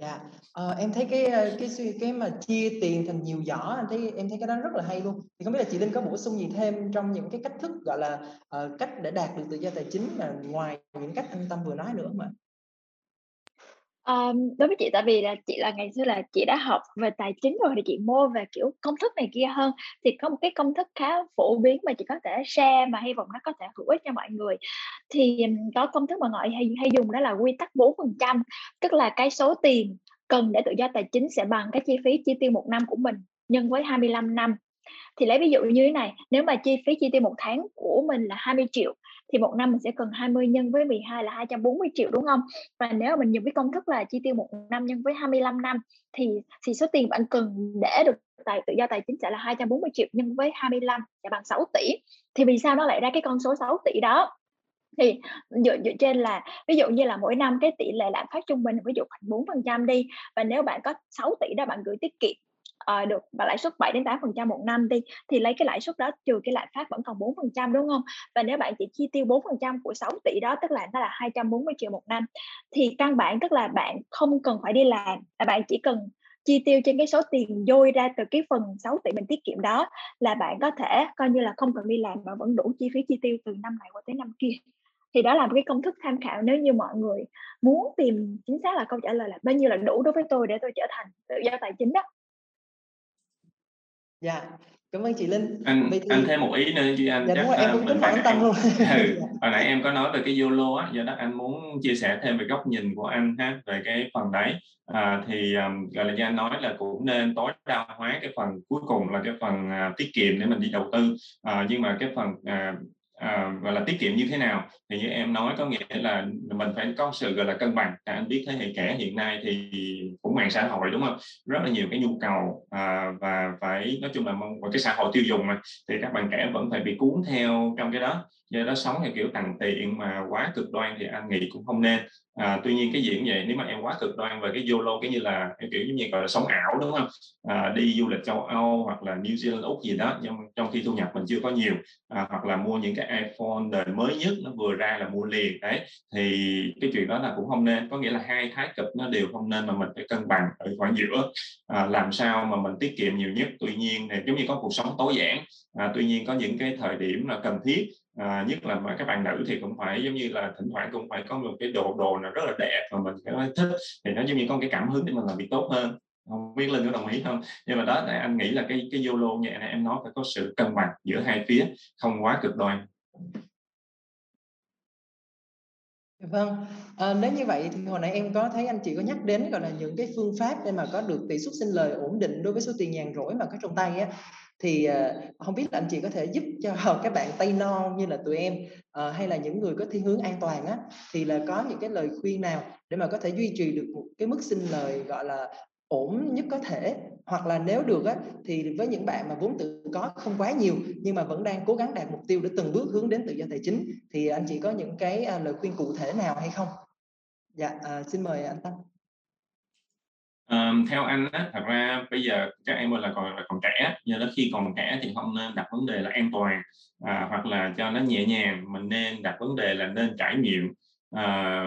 dạ yeah. ờ, em thấy cái ờ, cái suy cái mà chia tiền thành nhiều giỏ anh thấy em thấy cái đó rất là hay luôn thì không biết là chị Linh có bổ sung gì thêm trong những cái cách thức gọi là uh, cách để đạt được tự do tài chính mà ngoài những cách anh Tâm vừa nói nữa không ạ? Ờm, đối với chị tại vì là chị là ngày xưa là chị đã học về tài chính rồi thì chị mua về, kiểu, công thức này kia hơn, thì có một cái công thức khá phổ biến mà chị có thể share mà hy vọng nó có thể hữu ích cho mọi người. Thì, có công thức mà mọi hay hay dùng đó là quy tắc 4%, tức là cái số tiền cần để tự do tài chính sẽ bằng cái chi phí chi tiêu một năm của mình nhân với 25 năm. Thì lấy ví dụ như thế này, nếu mà chi phí chi tiêu một tháng của mình là 20 triệu thì một năm mình sẽ cần 20 nhân với 12 là 240 triệu đúng không? Và nếu mà mình dùng cái công thức là chi tiêu một năm nhân với 25 năm thì thì số tiền bạn cần để được tài tự do tài chính sẽ là 240 triệu nhân với 25 sẽ bằng 6 tỷ. Thì vì sao nó lại ra cái con số 6 tỷ đó? thì dựa dựa trên là ví dụ như là mỗi năm cái tỷ lệ lạm phát trung bình ví dụ khoảng 4% đi và nếu bạn có 6 tỷ đó bạn gửi tiết kiệm uh, được và lãi suất 7 đến 8 phần trăm một năm đi thì lấy cái lãi suất đó trừ cái lạm phát vẫn còn 4 phần trăm đúng không? Và nếu bạn chỉ chi tiêu 4 phần trăm của 6 tỷ đó tức là nó là 240 triệu một năm thì căn bản tức là bạn không cần phải đi làm là bạn chỉ cần chi tiêu trên cái số tiền dôi ra từ cái phần 6 tỷ mình tiết kiệm đó là bạn có thể coi như là không cần đi làm mà vẫn đủ chi phí chi tiêu từ năm này qua tới năm kia. Thì đó là một cái công thức tham khảo nếu như mọi người muốn tìm chính xác là câu trả lời là bao nhiêu là đủ đối với tôi để tôi trở thành tự do tài chính đó dạ cảm ơn chị linh. Anh thì... anh thêm một ý nữa chứ anh dạ, chắc đúng rồi, em cũng tính hỏi tâm luôn. Ừ, hồi nãy em có nói về cái YOLO á do đó anh muốn chia sẻ thêm về góc nhìn của anh ha về cái phần đấy. À, thì um, gọi là như anh nói là cũng nên tối đa hóa cái phần cuối cùng là cái phần uh, tiết kiệm để mình đi đầu tư. À, nhưng mà cái phần uh, à, gọi là tiết kiệm như thế nào? Thì như em nói có nghĩa là mình phải có sự gọi là cân bằng. À, anh biết thế hệ trẻ hiện nay thì cũng mạng xã hội đúng không? Rất là nhiều cái nhu cầu à, và phải nói chung là một cái xã hội tiêu dùng mà thì các bạn trẻ vẫn phải bị cuốn theo trong cái đó do đó sống theo kiểu tằn tiện mà quá cực đoan thì anh nghĩ cũng không nên. À, tuy nhiên cái diễn vậy nếu mà em quá cực đoan về cái YOLO cái như là em kiểu giống như gọi là sống ảo đúng không? À, đi du lịch châu Âu hoặc là New Zealand úc gì đó nhưng trong khi thu nhập mình chưa có nhiều à, hoặc là mua những cái iPhone đời mới nhất nó vừa ra là mua liền đấy. Thì cái chuyện đó là cũng không nên có nghĩa là hai thái cực nó đều không nên mà mình phải cân bằng ở khoảng giữa à, làm sao mà mình tiết kiệm nhiều nhất. Tuy nhiên thì giống như có cuộc sống tối giản à, tuy nhiên có những cái thời điểm là cần thiết à, nhất là mà các bạn nữ thì cũng phải giống như là thỉnh thoảng cũng phải có một cái đồ đồ nào rất là đẹp mà mình phải thích thì nó giống như có cái cảm hứng để mình làm việc tốt hơn. Không biết linh có đồng ý không? Nhưng mà đó anh nghĩ là cái cái YOLO như này em nói phải có sự cân bằng giữa hai phía không quá cực đoan. Vâng, à, nếu như vậy thì hồi nãy em có thấy anh chị có nhắc đến gọi là những cái phương pháp để mà có được tỷ suất sinh lời ổn định đối với số tiền nhàn rỗi mà có trong tay á thì ờ, không biết là anh chị có thể giúp cho các bạn tay non như là tụi em ờ, hay là những người có thiên hướng an toàn á thì là có những cái lời khuyên nào để mà có thể duy trì được một cái mức sinh lời gọi là ổn nhất có thể hoặc là nếu được á thì với những bạn mà vốn tự có không quá nhiều nhưng mà vẫn đang cố gắng đạt mục tiêu để từng bước hướng đến tự do tài chính thì anh chị có những cái à, lời khuyên cụ thể nào hay không? Dạ, ờ, xin mời anh Tâm. Um, theo anh á, thật ra bây giờ các em là còn là còn trẻ, do đó khi còn trẻ thì không nên đặt vấn đề là an toàn à, hoặc là cho nó nhẹ nhàng, mình nên đặt vấn đề là nên trải nghiệm à,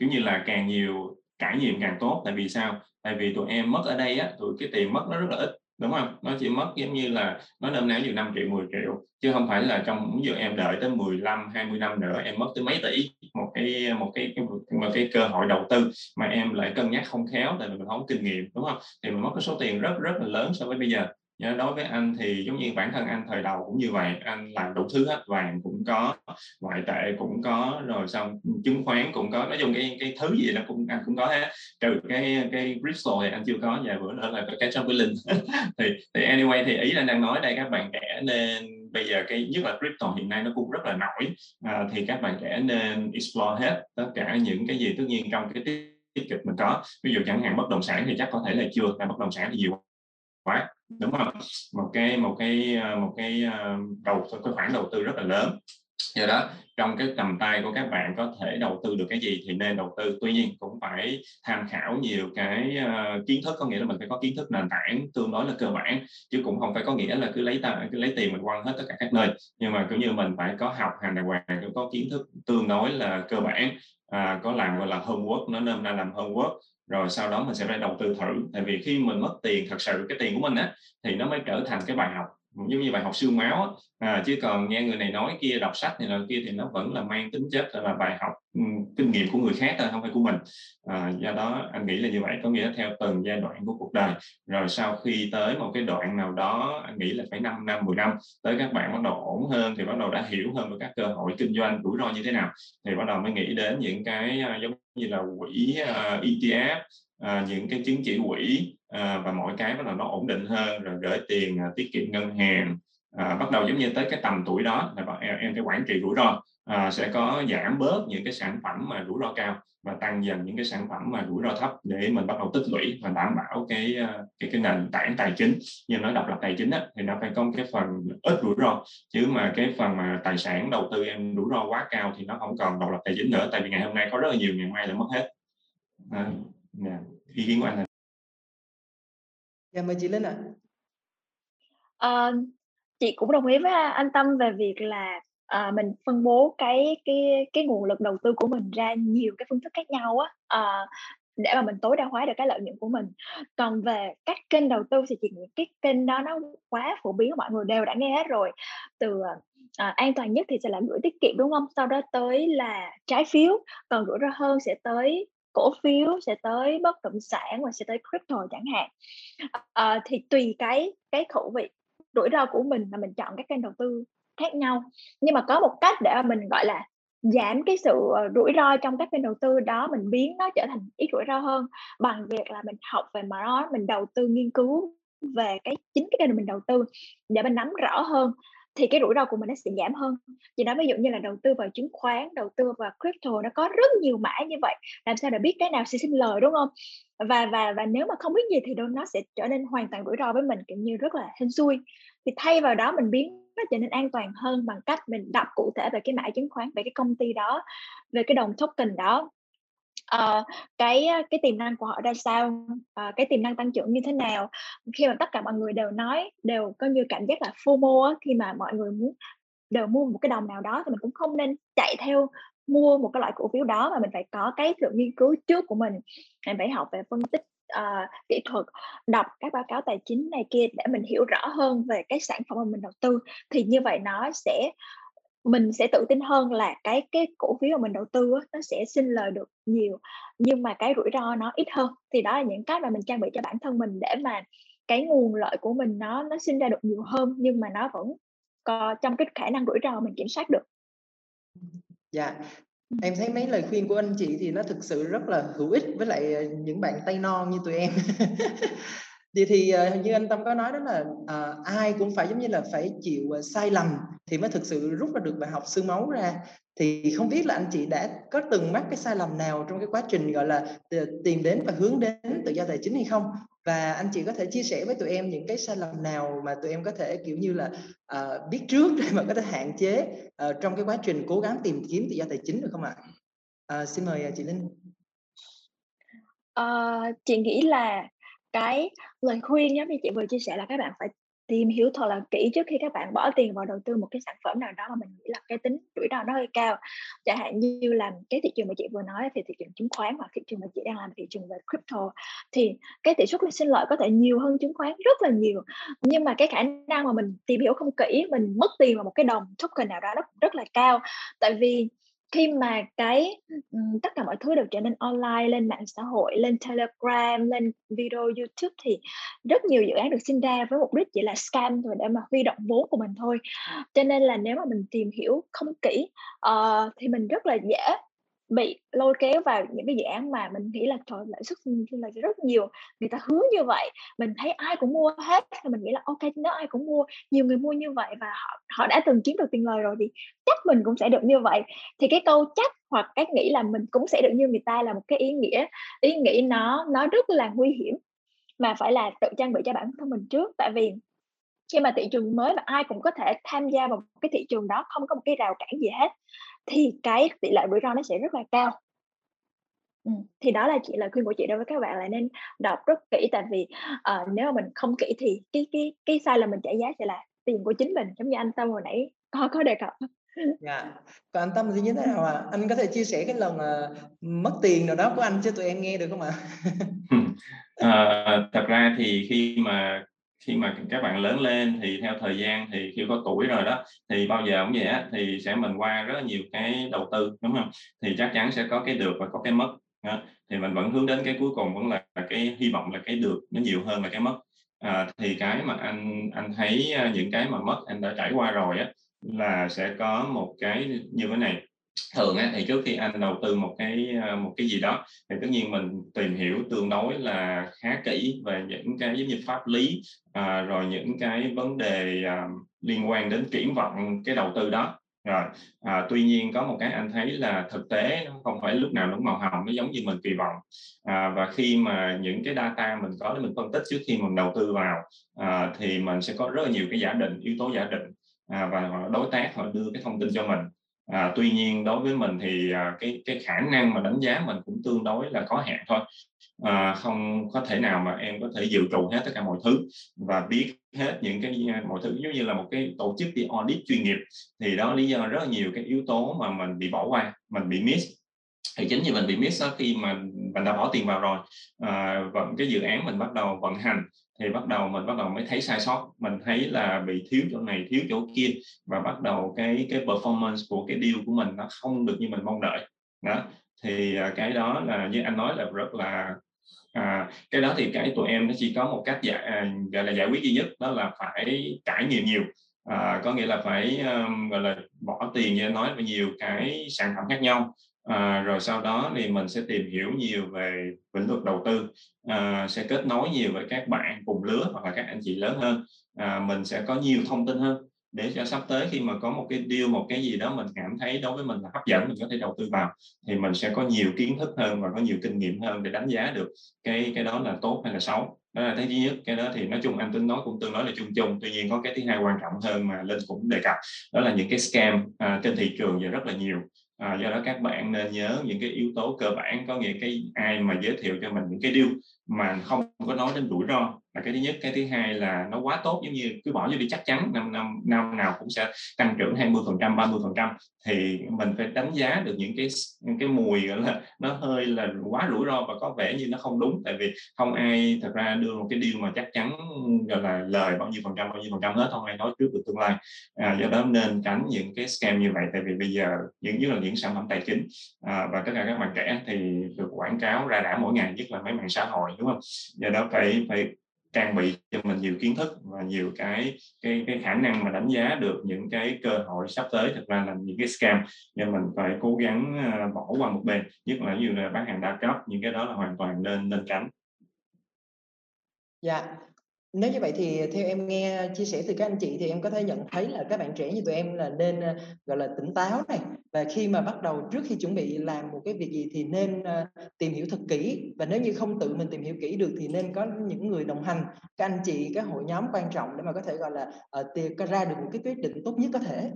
kiểu như là càng nhiều trải nghiệm càng tốt. Tại vì sao? Tại vì tụi em mất ở đây á, tụi cái tiền mất nó rất là ít đúng không? Nó chỉ mất giống như là nó nôm náo như 5 triệu 10 triệu chứ không phải là trong giờ em đợi tới 15 20 năm nữa em mất tới mấy tỷ. Một cái một cái, cái một cái cơ hội đầu tư mà em lại cân nhắc không khéo tại vì mình không có kinh nghiệm đúng không? Thì mình mất cái số tiền rất rất là lớn so với bây giờ. Nhớ đối với anh thì giống như bản thân anh thời đầu cũng như vậy anh làm đủ thứ hết vàng cũng có ngoại tệ cũng có rồi xong chứng khoán cũng có. Nói chung cái cái thứ gì nó cũng anh cũng có hết. Trừ cái cái crypto thì anh chưa có và bữa nữa là cái cái up với linh. Thì thì anyway thì ý là đang nói đây các bạn trẻ nên bây giờ cái nhất là crypto hiện nay nó cũng rất là nổi à, thì các bạn trẻ nên explore hết tất cả những cái gì tất nhiên trong cái tiết kiệm mình có. Ví dụ chẳng hạn bất động sản thì chắc có thể là chưa là bất động sản thì nhiều quá đúng không một cái một cái ờ, một cái ờ, đầu cái khoản đầu tư rất là lớn. Do đó trong cái tầm tay của các bạn có thể đầu tư được cái gì thì nên đầu tư. Tuy nhiên cũng phải tham khảo nhiều cái uh, kiến thức có nghĩa là mình phải có kiến thức nền tảng tương đối là cơ bản chứ cũng không phải có nghĩa là cứ lấy ta, cứ lấy tiền mình quăng hết tất cả các nơi. Nhưng mà cũng như mình phải có học hành đàng hoàng có kiến thức tương đối là cơ bản à, có làm gọi là homework nó nên là làm homework rồi sau đó mình sẽ phải đầu tư thử. Tại vì khi mình mất tiền, thật sự cái tiền của mình á, thì nó mới trở thành cái bài học giống như bài học siêu máu á. À, chứ còn nghe người này nói kia đọc sách này là kia thì nó vẫn là mang tính chất là bài học um, kinh nghiệm của người khác thôi không phải của mình à, do đó anh nghĩ là như vậy có nghĩa theo từng giai đoạn của cuộc đời rồi sau khi tới một cái đoạn nào đó anh nghĩ là phải 5 năm 10 năm tới các bạn bắt đầu ổn hơn thì bắt đầu đã hiểu hơn về các cơ hội kinh doanh rủi ro như thế nào thì bắt đầu mới nghĩ đến những cái uh, giống như là quỹ à, uh, ETF à, những cái chứng chỉ quỹ à, và mọi cái là nó ổn định hơn rồi gửi tiền à, tiết kiệm ngân hàng. À, bắt đầu giống như tới cái tầm tuổi đó là em, em phải quản trị rủi ro. À, sẽ có giảm bớt những cái sản phẩm mà rủi ro cao và tăng dần những cái sản phẩm mà rủi ro thấp để mình bắt đầu tích lũy và đảm bảo cái cái cái nền tảng tài chính. Như nó độc lập tài chính á, thì nó phải có cái phần ít rủi ro chứ mà cái phần mà tài sản đầu tư em rủi ro quá cao thì nó không còn độc lập tài chính nữa tại vì ngày hôm nay có rất là nhiều ngày mai là mất hết. À, yeah. ý kiến của anh là dạ mời chị Linh ạ. À, chị cũng đồng ý với anh Tâm về việc là à, mình phân bố cái cái cái nguồn lực đầu tư của mình ra nhiều cái phương thức khác nhau á. À, để mà mình tối đa hóa được cái lợi nhuận của mình. Còn về các kênh đầu tư thì chị nghĩ cái kênh đó nó quá phổ biến mọi người đều đã nghe hết rồi. Từ à, an toàn nhất thì sẽ là gửi tiết kiệm đúng không? Sau đó tới là trái phiếu còn rủi ro hơn sẽ tới cổ phiếu sẽ tới bất động sản và sẽ tới crypto chẳng hạn. À, thì tùy cái cái khẩu vị rủi ro của mình mà mình chọn các kênh đầu tư khác nhau. Nhưng mà có một cách để mà mình gọi là giảm cái sự ờ, rủi ro trong các kênh đầu tư đó mình biến nó trở thành ít rủi ro hơn bằng việc là mình học về mà nó mình đầu tư nghiên cứu về cái chính cái kênh mình đầu tư để mình nắm rõ hơn thì cái rủi ro của mình nó sẽ giảm hơn. Chị nói ví dụ như là đầu tư vào chứng khoán, đầu tư vào crypto nó có rất nhiều mã như vậy, làm sao để biết cái nào sẽ sinh lời, đúng không? Và và và nếu mà không biết gì thì nó sẽ trở nên hoàn toàn rủi ro với mình, kiểu như, rất là hên xui. Thì thay vào đó mình biến nó trở nên an toàn hơn bằng cách mình đọc cụ thể về cái mã chứng khoán, về cái công ty đó, về cái đồng token đó uh, cái cái tiềm năng của họ ra sao? Uh, cái tiềm năng tăng trưởng như thế nào? Khi mà tất cả mọi người đều nói đều có như cảm giác là FOMO á, khi mà mọi người muốn đều mua một cái đồng nào đó thì mình cũng không nên chạy theo mua một cái loại cổ phiếu đó mà mình phải có cái sự nghiên cứu trước của mình. Mình phải học về phân tích uh, kỹ thuật đọc các báo cáo tài chính này kia để mình hiểu rõ hơn về cái sản phẩm mà mình đầu tư. Thì như vậy nó sẽ mình sẽ tự tin hơn là cái cái cổ phiếu mà mình đầu tư á, nó sẽ sinh lời được nhiều nhưng mà cái rủi ro nó ít hơn. Thì đó là những cái mà mình trang bị cho bản thân mình để mà cái nguồn lợi của mình nó nó sinh ra được nhiều hơn nhưng mà nó vẫn có trong cái khả năng rủi ro mình kiểm soát được. Dạ. Em thấy mấy lời khuyên của anh chị thì nó thực sự rất là hữu ích với lại ờ, những bạn tay non như tụi em. Vậy thì uh, như anh Tâm có nói đó là uh, ai cũng phải giống như là phải chịu sai lầm thì mới thực sự rút ra được bài học xương máu ra thì không biết là anh chị đã có từng mắc cái sai lầm nào trong cái quá trình gọi là ờ, tìm đến và hướng đến tự do tài chính hay không và anh chị có thể chia sẻ với tụi em những cái sai lầm nào mà tụi em có thể kiểu như là uh, biết trước để mà có thể hạn chế uh, trong cái quá trình cố gắng tìm kiếm tự do tài chính được không ạ? Uh, xin mời chị Linh. Uh, chị nghĩ là cái lời khuyên giống như chị vừa chia sẻ là các bạn phải tìm hiểu thật là kỹ trước khi các bạn bỏ tiền vào đầu tư một cái sản phẩm nào đó mà mình nghĩ là cái tính rủi ro nó hơi cao. Chẳng hạn như là cái thị trường mà chị vừa nói thì thị trường chứng khoán hoặc thị trường mà chị đang làm thị trường về crypto thì cái tỷ suất sinh lợi có thể nhiều hơn chứng khoán rất là nhiều. Nhưng mà cái khả năng mà mình tìm hiểu không kỹ, mình mất tiền vào một cái đồng token nào đó nó cũng rất là cao. Tại vì khi mà cái tất cả mọi thứ đều trở nên online lên mạng xã hội lên telegram lên video youtube thì rất nhiều dự án được sinh ra với mục đích chỉ là scam rồi để mà huy động vốn của mình thôi. Cho nên là nếu mà mình tìm hiểu không kỹ uh, thì mình rất là dễ bị lôi kéo vào những cái dự án mà mình nghĩ là, trời, lãi suất là rất nhiều, người ta hứa như vậy, mình thấy ai cũng mua hết. Thì mình nghĩ là, ok, nếu ai cũng mua, nhiều người mua như vậy và họ họ đã từng kiếm được tiền lời rồi thì chắc mình cũng sẽ được như vậy. Thì cái câu chắc hoặc cái nghĩ là mình cũng sẽ được như người ta là một cái ý nghĩa, ý nghĩ nó nó rất là nguy hiểm, mà phải là tự trang bị cho bản thân mình trước. Tại vì khi mà thị trường mới mà ai cũng có thể tham gia vào cái thị trường đó không có một cái rào cản gì hết thì cái tỷ lệ rủi ro nó sẽ rất là cao. Ừ. thì đó là chị lời khuyên của chị đối với các bạn là nên đọc rất kỹ tại vì uh, nếu mà mình không kỹ thì cái cái cái sai là mình trả giá sẽ là tiền của chính mình giống như anh tâm hồi nãy có có đề cập. Dạ còn anh tâm thì như thế nào à anh có thể chia sẻ cái lần uh, mất tiền nào đó của anh cho tụi em nghe được không ạ? À, thật ra thì khi mà khi mà các bạn lớn lên thì theo thời gian thì khi có tuổi rồi đó thì bao giờ cũng vậy á thì sẽ mình qua rất là nhiều cái đầu tư đúng không? Thì chắc chắn sẽ có cái được và có cái mất đó. thì mình vẫn hướng đến cái cuối cùng vẫn là cái hy vọng là cái được nó nhiều hơn là cái mất. À, thì cái mà anh anh thấy à, những cái mà mất anh đã trải qua rồi á là sẽ có một cái như thế này thường á, thì trước khi anh đầu tư một cái à, một cái gì đó thì tất nhiên mình tìm hiểu tương đối là khá kỹ về những cái giống như pháp lý à, rồi những cái vấn đề à, liên quan đến triển vọng cái đầu tư đó. Rồi à, tuy nhiên có một cái anh thấy là thực tế nó không phải lúc nào nó màu hồng nó giống như mình kỳ vọng. À, và khi mà những cái data mình có để mình phân tích trước khi mình đầu tư vào à, thì mình sẽ có rất là nhiều cái giả định yếu tố giả định à, và đối tác họ đưa cái thông tin cho mình à, tuy nhiên đối với mình thì à, cái cái khả năng mà đánh giá mình cũng tương đối là có hạn thôi. À, không có thể nào mà em có thể dự trù hết tất cả mọi thứ và biết hết những cái à, mọi thứ giống như là một cái tổ chức đi audit chuyên nghiệp. Thì đó lý do rất nhiều cái yếu tố mà mình bị bỏ qua mình bị miss. Thì chính vì mình bị miss đó, khi mà mình đã bỏ tiền vào rồi à, và cái dự án mình bắt đầu vận hành thì bắt đầu mình bắt đầu mới thấy sai sót. Mình thấy là bị thiếu chỗ này thiếu chỗ kia và bắt đầu cái cái performance của cái deal của mình nó không được như mình mong đợi. Đó thì à, cái đó là như anh nói là rất là à, cái đó thì cái tụi em nó chỉ có một cách giải à, gọi là giải quyết duy nhất đó là phải trải nghiệm nhiều. À, có nghĩa là phải um, gọi là bỏ tiền như anh nói về nhiều cái sản phẩm khác nhau à, rồi sau đó thì mình sẽ tìm hiểu nhiều về lĩnh vực đầu tư à, sẽ kết nối nhiều với các bạn cùng lứa hoặc là các anh chị lớn hơn. À, mình sẽ có nhiều thông tin hơn để cho sắp tới khi mà có một cái deal một cái gì đó mình cảm thấy đối với mình là hấp dẫn mình có thể đầu tư vào thì mình sẽ có nhiều kiến thức hơn và có nhiều kinh nghiệm hơn để đánh giá được cái cái đó là tốt hay là xấu. Đó là cái nhất. Cái đó thì nói chung anh tính nói cũng tương đối là chung chung. Tuy nhiên có cái thứ hai quan trọng hơn mà linh cũng đề cập đó là những cái scam à, trên thị trường giờ rất là nhiều à, do đó các bạn nên nhớ những cái yếu tố cơ bản có nghĩa cái ai mà giới thiệu cho mình những cái điều mà không có nói đến rủi ro là cái thứ nhất cái thứ hai là nó quá tốt giống như cứ bỏ vô đi chắc chắn năm năm năm nào cũng sẽ tăng trưởng 20 phần trăm 30 phần trăm. Thì mình phải đánh giá được những cái những cái mùi gọi là nó hơi là quá rủi ro và có vẻ như nó không đúng. Tại vì không ai thật ra đưa một cái điều mà chắc chắn gọi là lời bao nhiêu phần trăm bao nhiêu phần trăm hết không ai nói trước được tương lai. À, do đó nên tránh những cái scam như vậy. Tại vì bây giờ những nhất là những sản phẩm tài chính à, và tất cả các bạn trẻ thì được quảng cáo ra đã mỗi ngày nhất là mấy mạng xã hội đúng không? Do đó phải phải trang bị cho mình nhiều kiến thức và nhiều cái cái cái khả năng mà đánh giá được những cái cơ hội sắp tới. Thực ra là những cái scam nên mình phải cố gắng ờ, bỏ qua một bên, nhất là như là bán hàng đa cấp, những cái đó là hoàn toàn nên nên tránh. Dạ nếu như vậy thì theo em nghe chia sẻ từ các anh chị thì em có thể nhận thấy là các bạn trẻ như tụi em là nên ờ, gọi là tỉnh táo này. Và khi mà bắt đầu trước khi chuẩn bị làm một cái việc gì thì nên ờ, tìm hiểu thật kỹ. Và nếu như không tự mình tìm hiểu kỹ được thì nên có những người đồng hành các anh chị các hội nhóm quan trọng để mà có thể gọi là uh, ra được một cái quyết định tốt nhất có thể.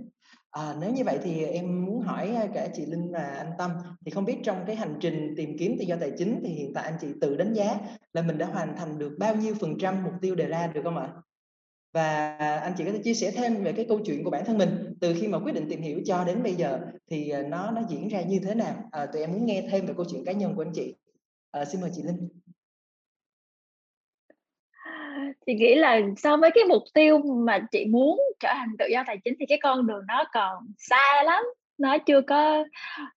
À, nếu như vậy thì em muốn hỏi cả chị Linh và anh Tâm thì không biết trong cái hành trình tìm kiếm tự do tài chính thì hiện tại anh chị tự đánh giá là mình đã hoàn thành được bao nhiêu phần trăm mục tiêu đề ra được không ạ? Và anh chị có thể chia sẻ thêm về cái câu chuyện của bản thân mình từ khi mà quyết định tìm hiểu cho đến bây giờ thì à, nó nó diễn ra như thế nào? À, tụi em muốn nghe thêm về câu chuyện cá nhân của anh chị. À, xin mời chị Linh chị nghĩ là so với cái mục tiêu mà chị muốn trở thành tự do tài chính thì cái con đường nó còn xa lắm. Nó chưa có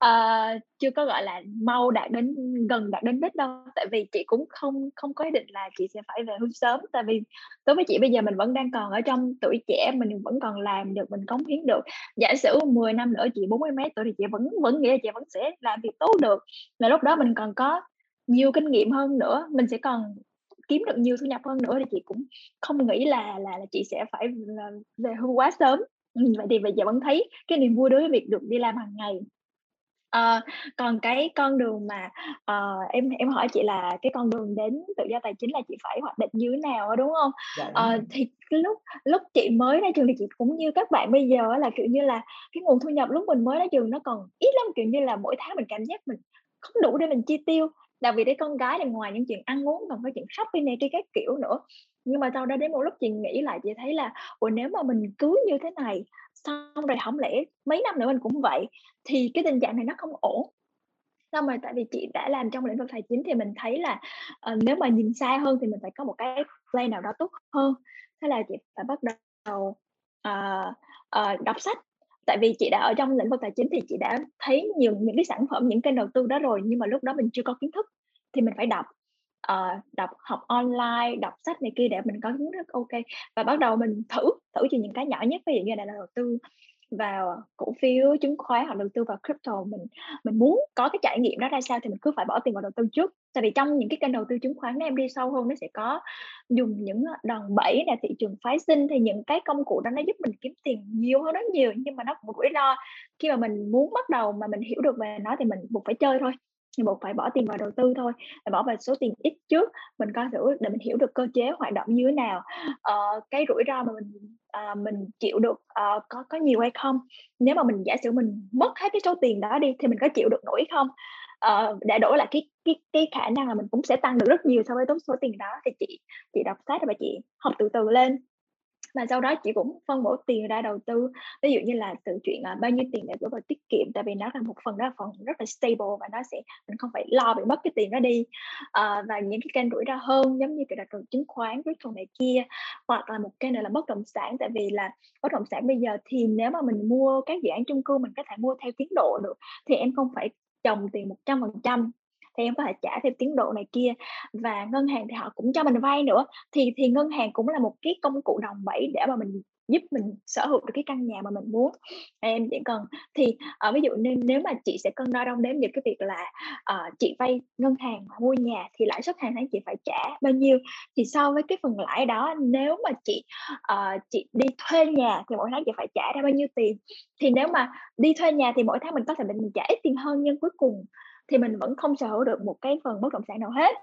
uh, chưa có gọi là mau đạt đến gần đạt đến đích đâu. Tại vì chị cũng không không có ý định là chị sẽ phải về hưu sớm. Tại vì đối với chị bây giờ mình vẫn đang còn ở trong tuổi trẻ mình vẫn còn làm được mình cống hiến được. Giả sử 10 năm nữa chị 40 mấy tuổi thì chị vẫn vẫn nghĩ là chị vẫn sẽ làm việc tốt được. Là lúc đó mình còn có nhiều kinh nghiệm hơn nữa. Mình sẽ còn kiếm được nhiều thu nhập hơn nữa thì chị cũng không nghĩ là là, là chị sẽ phải về hưu quá sớm. Vậy thì bây giờ vẫn thấy cái niềm vui đối với việc được đi làm hàng ngày. À, còn cái con đường mà uh, em em hỏi chị là cái con đường đến tự do tài chính là chị phải hoạch định như thế nào đúng không? Dạ, uh, thì lúc lúc chị mới ra trường thì chị cũng như các bạn bây giờ là kiểu như là cái nguồn thu nhập lúc mình mới ra trường nó còn ít lắm kiểu như là mỗi tháng mình cảm giác mình không đủ để mình chi tiêu đặc biệt để con gái thì ngoài những chuyện ăn uống còn có chuyện shopping này kia các kiểu nữa. Nhưng mà sau đó đến một lúc chị nghĩ lại chị thấy là ủa nếu mà mình cứ như thế này xong rồi không lẽ mấy năm nữa mình cũng vậy? Thì cái tình trạng này nó không ổn. Xong rồi tại vì chị đã làm trong lĩnh vực tài chính thì mình thấy là uh, nếu mà nhìn xa hơn thì mình phải có một cái plan nào đó tốt hơn. Thế là chị phải bắt đầu uh, uh, đọc sách tại vì chị đã ở trong lĩnh vực tài chính thì chị đã thấy nhiều những cái sản phẩm những kênh đầu tư đó rồi nhưng mà lúc đó mình chưa có kiến thức thì mình phải đọc uh, đọc học online đọc sách này kia để mình có kiến thức. Ok và bắt đầu mình thử thử từ những cái nhỏ nhất ví dụ như là đầu tư vào ờ, cổ phiếu, chứng khoán hoặc đầu tư vào crypto mình mình muốn có cái trải nghiệm đó ra sao thì mình cứ phải bỏ tiền vào đầu tư trước. Tại vì trong những cái kênh đầu tư chứng khoán nếu em đi sâu hơn nó sẽ có dùng những ờ, đòn bẩy là thị trường phái sinh thì những cái công cụ đó nó giúp mình kiếm tiền nhiều hơn rất nhiều nhưng mà nó cũng rủi ro khi mà mình muốn bắt đầu mà mình hiểu được về nó thì mình buộc phải chơi thôi thì buộc phải bỏ tiền vào đầu tư thôi phải bỏ vào số tiền ít trước. Mình coi thử để mình hiểu được cơ chế hoạt động như thế nào. Uh, cái rủi ro mà mình uh, mình chịu được uh, có có nhiều hay không? Nếu mà mình giả sử mình mất hết cái số tiền đó đi thì mình có chịu được nổi không? Uh, để đổi lại cái cái cái khả năng là mình cũng sẽ tăng được rất nhiều so với tốn số tiền đó. Thì chị chị đọc sách và chị học từ từ lên và sau đó chị cũng phân bổ tiền ra đầu tư. Ví dụ như là từ chuyện uh, bao nhiêu tiền để gửi vào tiết kiệm tại vì nó là một phần đó là phần rất là stable và nó sẽ mình không phải lo bị mất cái tiền đó đi. Uh, và những cái kênh rủi ro hơn giống như cái đặt trường chứng khoán crypto này kia hoặc là một kênh này là bất động sản. Tại vì là bất động sản bây giờ thì nếu mà mình mua các dự án chung cư mình có thể mua theo tiến độ được thì em không phải chồng tiền một trăm phần trăm thì em có thể trả theo tiến độ này kia. Và ngân hàng thì họ cũng cho mình vay nữa. Thì thì ngân hàng cũng là một cái công cụ đồng bẫy để mà mình giúp mình sở hữu được cái căn nhà mà mình muốn. Em chỉ cần thì ở ví dụ nên nếu mà chị sẽ cân đo đong đếm những cái việc là uh, chị vay ngân hàng mua nhà thì lãi suất hàng tháng chị phải trả bao nhiêu. Thì so với cái phần lãi đó nếu mà chị uh, chị đi thuê nhà thì mỗi tháng chị phải trả ra bao nhiêu tiền. Thì nếu mà đi thuê nhà thì mỗi tháng mình có thể mình trả ít tiền hơn nhưng cuối cùng thì mình vẫn không sở hữu được một cái phần bất động sản nào hết.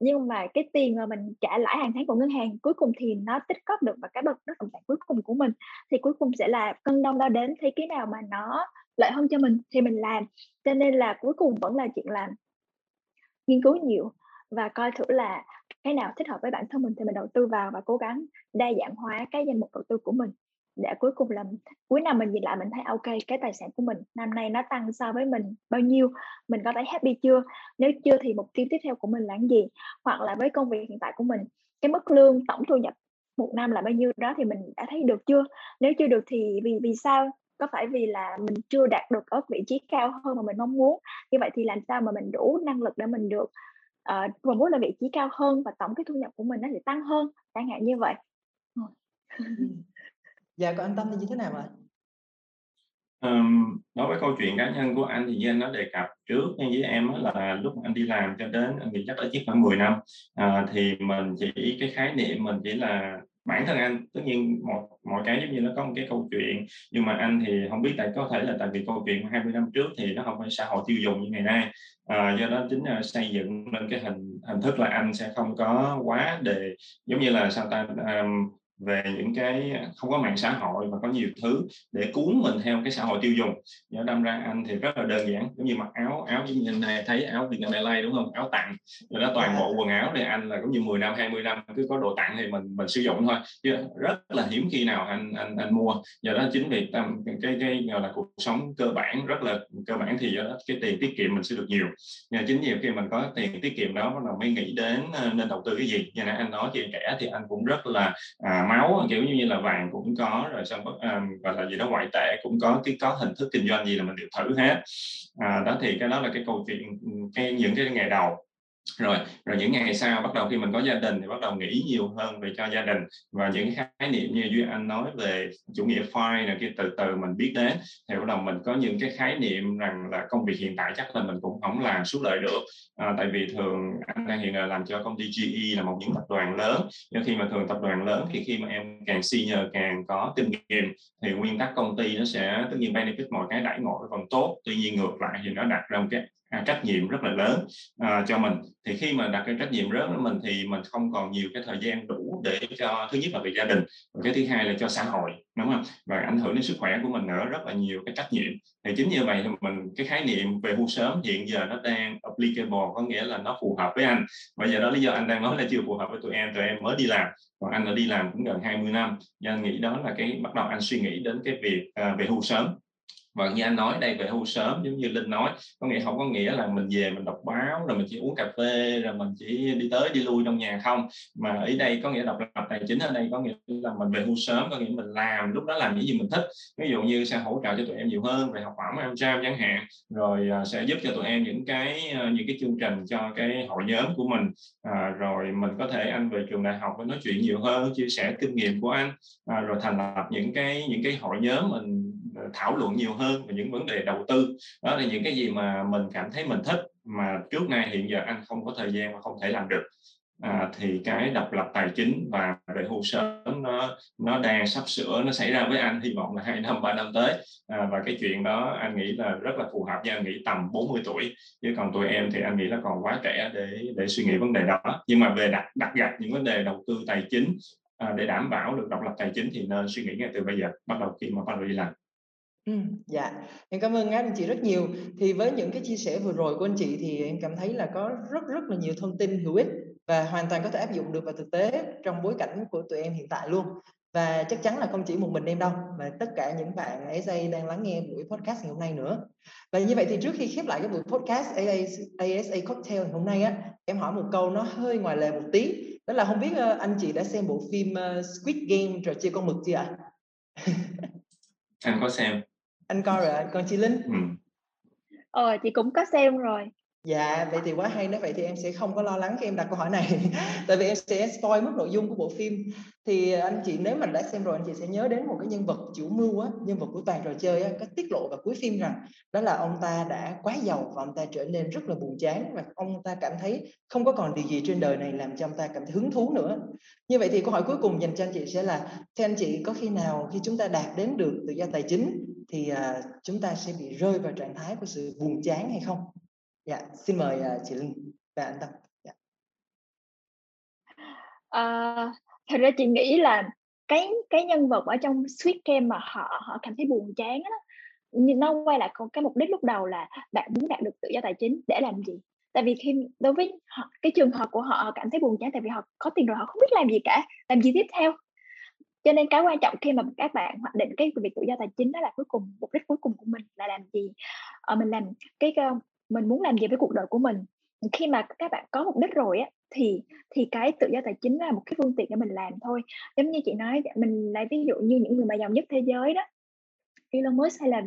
Nhưng mà cái tiền mà mình trả lãi hàng tháng của ngân hàng cuối cùng thì nó tích góp được vào cái bất động sản cuối cùng của mình. Thì cuối cùng sẽ là cân đong đo đến thấy cái nào mà nó lợi hơn cho mình thì mình làm. Cho nên là cuối cùng vẫn là chuyện làm, nghiên cứu nhiều và coi thử là cái nào thích hợp với bản thân mình thì mình đầu tư vào và cố gắng đa dạng hóa cái danh mục đầu tư của mình để cuối cùng là cuối năm mình nhìn lại mình thấy à, ok cái tài sản của mình năm nay nó tăng so với mình bao nhiêu mình có thấy happy chưa? Nếu chưa thì mục tiêu tiếp theo của mình là cái gì? Hoặc là với công việc hiện tại của mình cái mức lương tổng thu nhập một năm là bao nhiêu đó thì mình đã thấy được chưa? Nếu chưa được thì vì vì sao? Có phải vì là mình chưa đạt được ở vị trí cao hơn mà mình mong muốn? Như vậy thì làm sao mà mình đủ năng lực để mình được ờ, uh, promote là vị trí cao hơn và tổng cái thu nhập của mình nó sẽ tăng hơn? Chẳng hạn như vậy. Dạ, còn anh Tâm thì như thế nào ạ? Um, đối với câu chuyện cá nhân của anh thì như anh đã đề cập trước với em là lúc anh đi làm cho đến anh nghĩ chắc ở chiếc khoảng 10 năm. À, thì mình chỉ cái khái niệm mình chỉ là bản thân anh. Tất nhiên một mọi cái giống như nó có một cái câu chuyện nhưng mà anh thì không biết tại có thể là tại vì câu chuyện 20 năm trước thì nó không phải xã hội tiêu dùng như ngày nay. À, do đó chính là xây dựng lên cái hình hình thức là anh sẽ không có quá đề giống như là sao ta um, về những cái không có mạng xã hội và có nhiều thứ để cuốn mình theo cái xã hội tiêu dùng. Do đâm ra anh thì rất là đơn giản giống như mặc áo áo giống như này thấy áo Việt Nam Airlines đúng không? Áo tặng rồi đó toàn bộ quần áo này anh là cũng như 10 năm 20 năm cứ có đồ tặng thì mình mình sử dụng thôi. Chứ rất là hiếm khi nào anh anh anh mua. Do đó chính vì tâm cái cái gọi là cuộc sống cơ bản rất là cơ bản thì do đó cái tiền tiết kiệm mình sẽ được nhiều. Nhưng chính nhiều khi mình có tiền tiết kiệm đó là mới nghĩ đến ờ, nên đầu tư cái gì. Như nãy anh nói khi trẻ thì anh cũng rất là à, máu kiểu như là vàng cũng có rồi xong um, gọi là gì đó ngoại tệ cũng có cái có hình thức kinh doanh gì là mình đều thử hết. À, đó thì cái đó là cái câu chuyện ừ, cái những cái ngày đầu rồi rồi những ngày sau bắt đầu khi mình có gia đình thì bắt đầu nghĩ nhiều hơn về cho gia đình. Và những khái niệm như duy anh nói về chủ nghĩa file này kia từ từ mình biết đến. Thì bắt đầu mình có những cái khái niệm rằng là công việc hiện tại chắc là mình cũng không làm suốt đời được. À, tại vì thường anh đang hiện là làm cho công ty GE là một những tập đoàn lớn. Nhưng khi mà thường tập đoàn lớn thì khi mà em càng senior càng có kinh nghiệm thì nguyên tắc công ty nó sẽ tất nhiên benefit mọi cái đãi ngộ còn tốt. Tuy nhiên ngược lại thì nó đặt ra một cái À, trách nhiệm rất là lớn à, cho mình. Thì khi mà đặt cái trách nhiệm lớn của mình thì mình không còn nhiều cái thời gian đủ để cho thứ nhất là về gia đình và cái thứ hai là cho xã hội đúng không? Và ảnh hưởng đến sức khỏe của mình nữa rất là nhiều cái trách nhiệm. Thì chính như vậy thì mình cái khái niệm về hưu sớm hiện giờ nó đang applicable có nghĩa là nó phù hợp với anh. Bây giờ đó lý do anh đang nói là chưa phù hợp với tụi em tụi em mới đi làm còn anh đã đi làm cũng gần 20 năm. Nên anh nghĩ đó là cái bắt đầu anh suy nghĩ đến cái việc uh, về hưu sớm và như anh nói đây về hưu sớm giống như linh nói có nghĩa không có nghĩa là mình về mình đọc báo rồi mình chỉ uống cà phê rồi mình chỉ đi tới đi lui trong nhà không. Mà ở đây có nghĩa độc lập tài chính ở đây có nghĩa là mình về hưu sớm có nghĩa mình làm lúc đó làm những gì mình thích. Ví dụ như sẽ hỗ trợ cho tụi em nhiều hơn về học bổng em trao chẳng hạn rồi à, sẽ giúp cho tụi em những cái à, những cái chương trình cho cái hội nhóm của mình. À, rồi mình có thể anh về trường đại học với nói chuyện nhiều hơn chia sẻ kinh nghiệm của anh à, rồi thành lập những cái những cái hội nhóm mình Ờ, thảo luận nhiều hơn về những vấn đề đầu tư. Đó là những cái gì mà mình cảm thấy mình thích mà trước nay hiện giờ anh không có thời gian và không thể làm được à, thì cái độc lập tài chính và về hưu sớm nó nó đang sắp sửa nó xảy ra với anh hy vọng là hai năm ba năm tới. À, và cái chuyện đó anh nghĩ là rất là phù hợp với anh nghĩ tầm 40 tuổi chứ còn tụi em thì anh nghĩ là còn quá trẻ để để suy nghĩ vấn đề đó. Nhưng mà về đặt đặt gạch những vấn đề đầu tư tài chính à, để đảm bảo được độc lập tài chính thì nên suy nghĩ ngay từ bây giờ bắt đầu khi mà bắt đầu đi làm. Ừ, dạ, em cảm ơn anh chị rất nhiều. Thì với những cái chia sẻ vừa rồi của anh chị thì em cảm thấy là có rất rất là nhiều thông tin hữu ích và hoàn toàn có thể áp dụng được vào thực tế trong bối cảnh của tụi em hiện tại luôn. Và chắc chắn là không chỉ một mình em đâu mà tất cả những bạn ASA đang lắng nghe buổi podcast ngày hôm nay nữa. Và như vậy thì trước khi khép lại cái buổi podcast ASA Cocktail hôm nay á, em hỏi một câu nó hơi ngoài lề một tí. Đó là không biết ờ, anh chị đã xem bộ phim ờ, Squid Game trò chơi con mực chưa ạ? anh có xem anh coi rồi còn chị linh ừ. ờ chị cũng có xem rồi Dạ, vậy thì quá hay nếu vậy thì em sẽ không có lo lắng khi em đặt câu hỏi này. Tại vì em sẽ spoil mất nội dung của bộ phim. Thì anh chị nếu mà đã xem rồi anh chị sẽ nhớ đến một cái nhân vật chủ mưu á Nhân vật của toàn trò chơi á, có tiết lộ vào cuối phim rằng Đó là ông ta đã quá giàu và ông ta trở nên rất là buồn chán Và ông ta cảm thấy không có còn điều gì trên đời này làm cho ông ta cảm thấy hứng thú nữa. Như vậy thì câu hỏi cuối cùng dành cho anh chị sẽ là Theo anh chị có khi nào khi chúng ta đạt đến được tự do tài chính Thì uh, chúng ta sẽ bị rơi vào trạng thái của sự buồn chán hay không? Dạ, xin mời uh, chị Linh và anh Tâm. Dạ. À, thật ra chị nghĩ là cái cái nhân vật ở trong Sweet Game mà họ họ cảm thấy buồn chán đó nhưng nó quay lại cái mục đích lúc đầu là bạn muốn đạt được tự do tài chính để làm gì tại vì khi đối với họ, cái trường hợp của họ cảm thấy buồn chán tại vì họ có tiền rồi họ không biết làm gì cả làm gì tiếp theo cho nên cái quan trọng khi mà các bạn hoạch định cái việc tự do tài chính đó là cuối cùng mục đích cuối cùng của mình là làm gì ờ, mình làm cái mình muốn làm gì với cuộc đời của mình. Khi mà các bạn có mục đích rồi á, thì thì cái tự do tài chính là một cái phương tiện để mình làm thôi. Giống như chị nói, mình lấy ví dụ như những người mà giàu nhất thế giới đó, Elon Musk hay là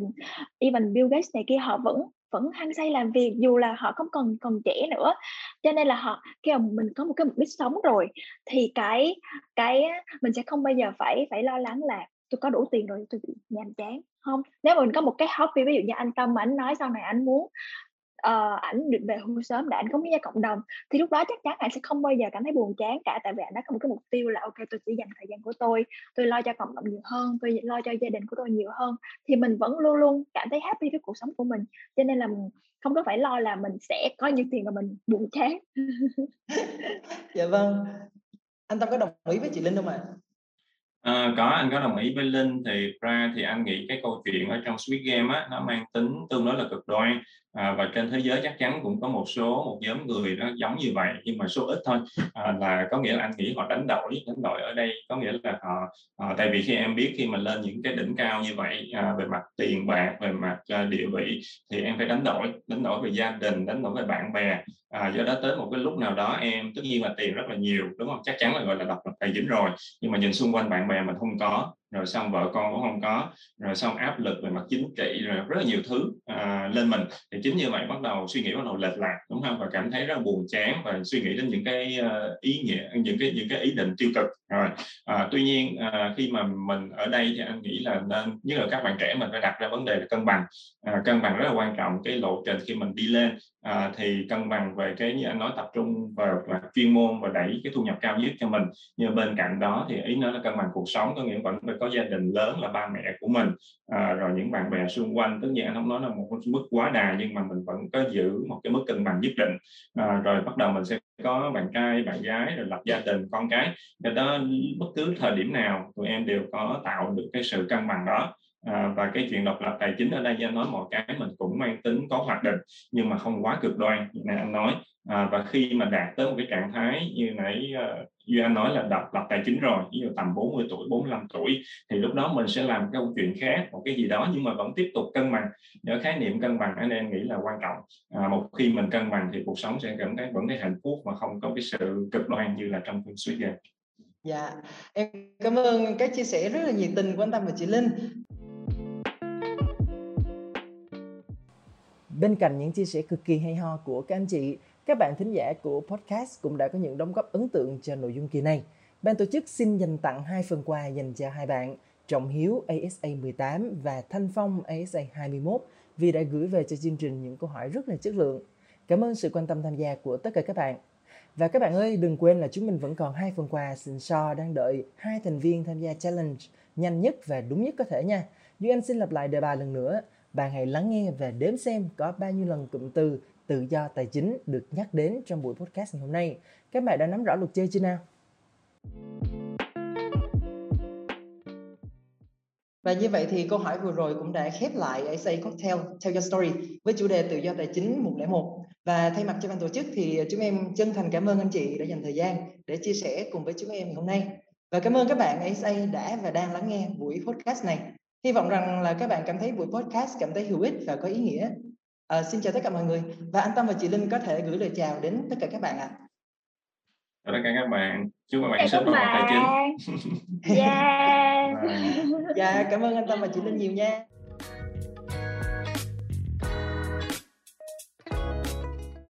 even Bill Gates này kia, họ vẫn vẫn hăng say làm việc dù là họ không còn còn trẻ nữa. Cho nên là họ, khi mà mình có một cái mục đích sống rồi, thì cái cái mình sẽ không bao giờ phải phải lo lắng là tôi có đủ tiền rồi, tôi bị nhàm chán không? Nếu mà mình có một cái hobby, ví dụ như anh tâm mà anh nói sau này anh muốn uh, ảnh định về hưu sớm để ảnh cống hiến cho cộng đồng thì lúc đó chắc chắn ảnh sẽ không bao giờ cảm thấy buồn chán cả tại vì ảnh đã có một cái mục tiêu là ok tôi chỉ dành thời gian của tôi tôi lo cho cộng đồng nhiều hơn tôi lo cho gia đình của tôi nhiều hơn. Thì mình vẫn luôn luôn cảm thấy happy với cuộc sống của mình cho nên là mình không có phải lo là mình sẽ có nhiều tiền mà mình buồn chán. Dạ vâng. Anh tâm có đồng ý với chị linh không ạ? À? À, có anh có đồng ý với Linh. Thì ra thì anh nghĩ cái câu chuyện ở trong Squid Game á nó mang tính tương đối là cực đoan à, và trên thế giới chắc chắn cũng có một số một nhóm người nó giống như vậy nhưng mà số ít thôi. À, là có nghĩa là anh nghĩ họ đánh đổi đánh đổi ở đây có nghĩa là họ à, tại vì khi em biết khi mà lên những cái đỉnh cao như vậy à, về mặt tiền bạc về mặt à, địa vị thì em phải đánh đổi đánh đổi về gia đình đánh đổi về bạn bè. À, do đó tới một cái lúc nào đó em tất nhiên là tiền rất là nhiều đúng không? Chắc chắn là gọi là độc lập tài chính rồi nhưng mà nhìn xung quanh bạn bè mình không có rồi xong vợ con cũng không có. Rồi xong áp lực về mặt chính trị rồi rất là nhiều thứ à, lên mình. Thì chính như vậy bắt đầu suy nghĩ bắt đầu lệch lạc đúng không? Và cảm thấy rất là buồn chán và suy nghĩ đến những cái uh, ý nghĩa những cái những cái ý định tiêu cực. Rồi à, tuy nhiên à, khi mà mình ở đây thì anh nghĩ là nên như là các bạn trẻ mình phải đặt ra vấn đề là cân bằng. À, cân bằng rất là quan trọng cái lộ trình khi mình đi lên à, thì cân bằng về cái như anh nói tập trung vào và chuyên môn và đẩy cái thu nhập cao nhất cho mình. Nhưng bên cạnh đó thì ý nó là cân bằng cuộc sống có nghĩa vẫn phải có gia đình lớn là ba mẹ của mình. À, rồi những bạn bè xung quanh tất nhiên anh không nói là một mức quá đà nhưng mà mình vẫn có giữ một cái mức cân bằng nhất định. À, rồi bắt đầu mình sẽ có bạn trai bạn gái rồi lập gia đình con cái. Do đó bất cứ thời điểm nào tụi em đều có tạo được cái sự cân bằng đó. À, và cái chuyện độc lập tài chính ở đây anh nói mọi cái mình cũng mang tính có hoạt định nhưng mà không quá cực đoan như anh nói. À, và khi mà đạt tới một cái trạng thái như nãy uh, như anh nói là độc lập tài chính rồi ví dụ tầm 40 tuổi 45 tuổi thì lúc đó mình sẽ làm cái câu chuyện khác một cái gì đó nhưng mà vẫn tiếp tục cân bằng. Nhớ khái niệm cân bằng anh em nghĩ là quan trọng. À, một khi mình cân bằng thì cuộc sống sẽ cảm thấy vẫn thấy hạnh phúc mà không có cái sự cực đoan như là trong phim suy Game Dạ, em cảm ơn các chia sẻ rất là nhiệt tình của anh Tâm và chị Linh. Bên cạnh những chia sẻ cực kỳ hay ho của các anh chị, các bạn thính giả của podcast cũng đã có những đóng góp ấn tượng cho nội dung kỳ này. Ban tổ chức xin dành tặng hai phần quà dành cho hai bạn Trọng Hiếu ASA 18 và Thanh Phong ASA 21 vì đã gửi về cho chương trình những câu hỏi rất là chất lượng. Cảm ơn sự quan tâm tham gia của tất cả các bạn. Và các bạn ơi, đừng quên là chúng mình vẫn còn hai phần quà xịn sò đang đợi hai thành viên tham gia challenge nhanh nhất và đúng nhất có thể nha. Duy Anh xin lặp lại đề bài lần nữa. Bạn hãy lắng nghe và đếm xem có bao nhiêu lần cụm từ tự do tài chính được nhắc đến trong buổi podcast ngày hôm nay. Các bạn đã nắm rõ luật chơi chưa nào? Và như vậy thì câu hỏi vừa rồi cũng đã khép lại ASA Cocktail Tell Your Story với chủ đề tự do tài chính 101. Và thay mặt cho ban tổ chức thì chúng em chân thành cảm ơn anh chị đã dành thời gian để chia sẻ cùng với chúng em ngày hôm nay. Và cảm ơn các bạn sa đã và đang lắng nghe buổi podcast này. Hy vọng rằng là các bạn cảm thấy buổi podcast cảm thấy hữu ích và có ý nghĩa. À, xin chào tất cả mọi người và anh Tâm và chị Linh có thể gửi lời chào đến tất cả các bạn ạ. À. Chào tất cả các bạn. Chúc các bạn sớm có tài chính. Yeah. dạ, cảm ơn anh Tâm và chị Linh nhiều nha.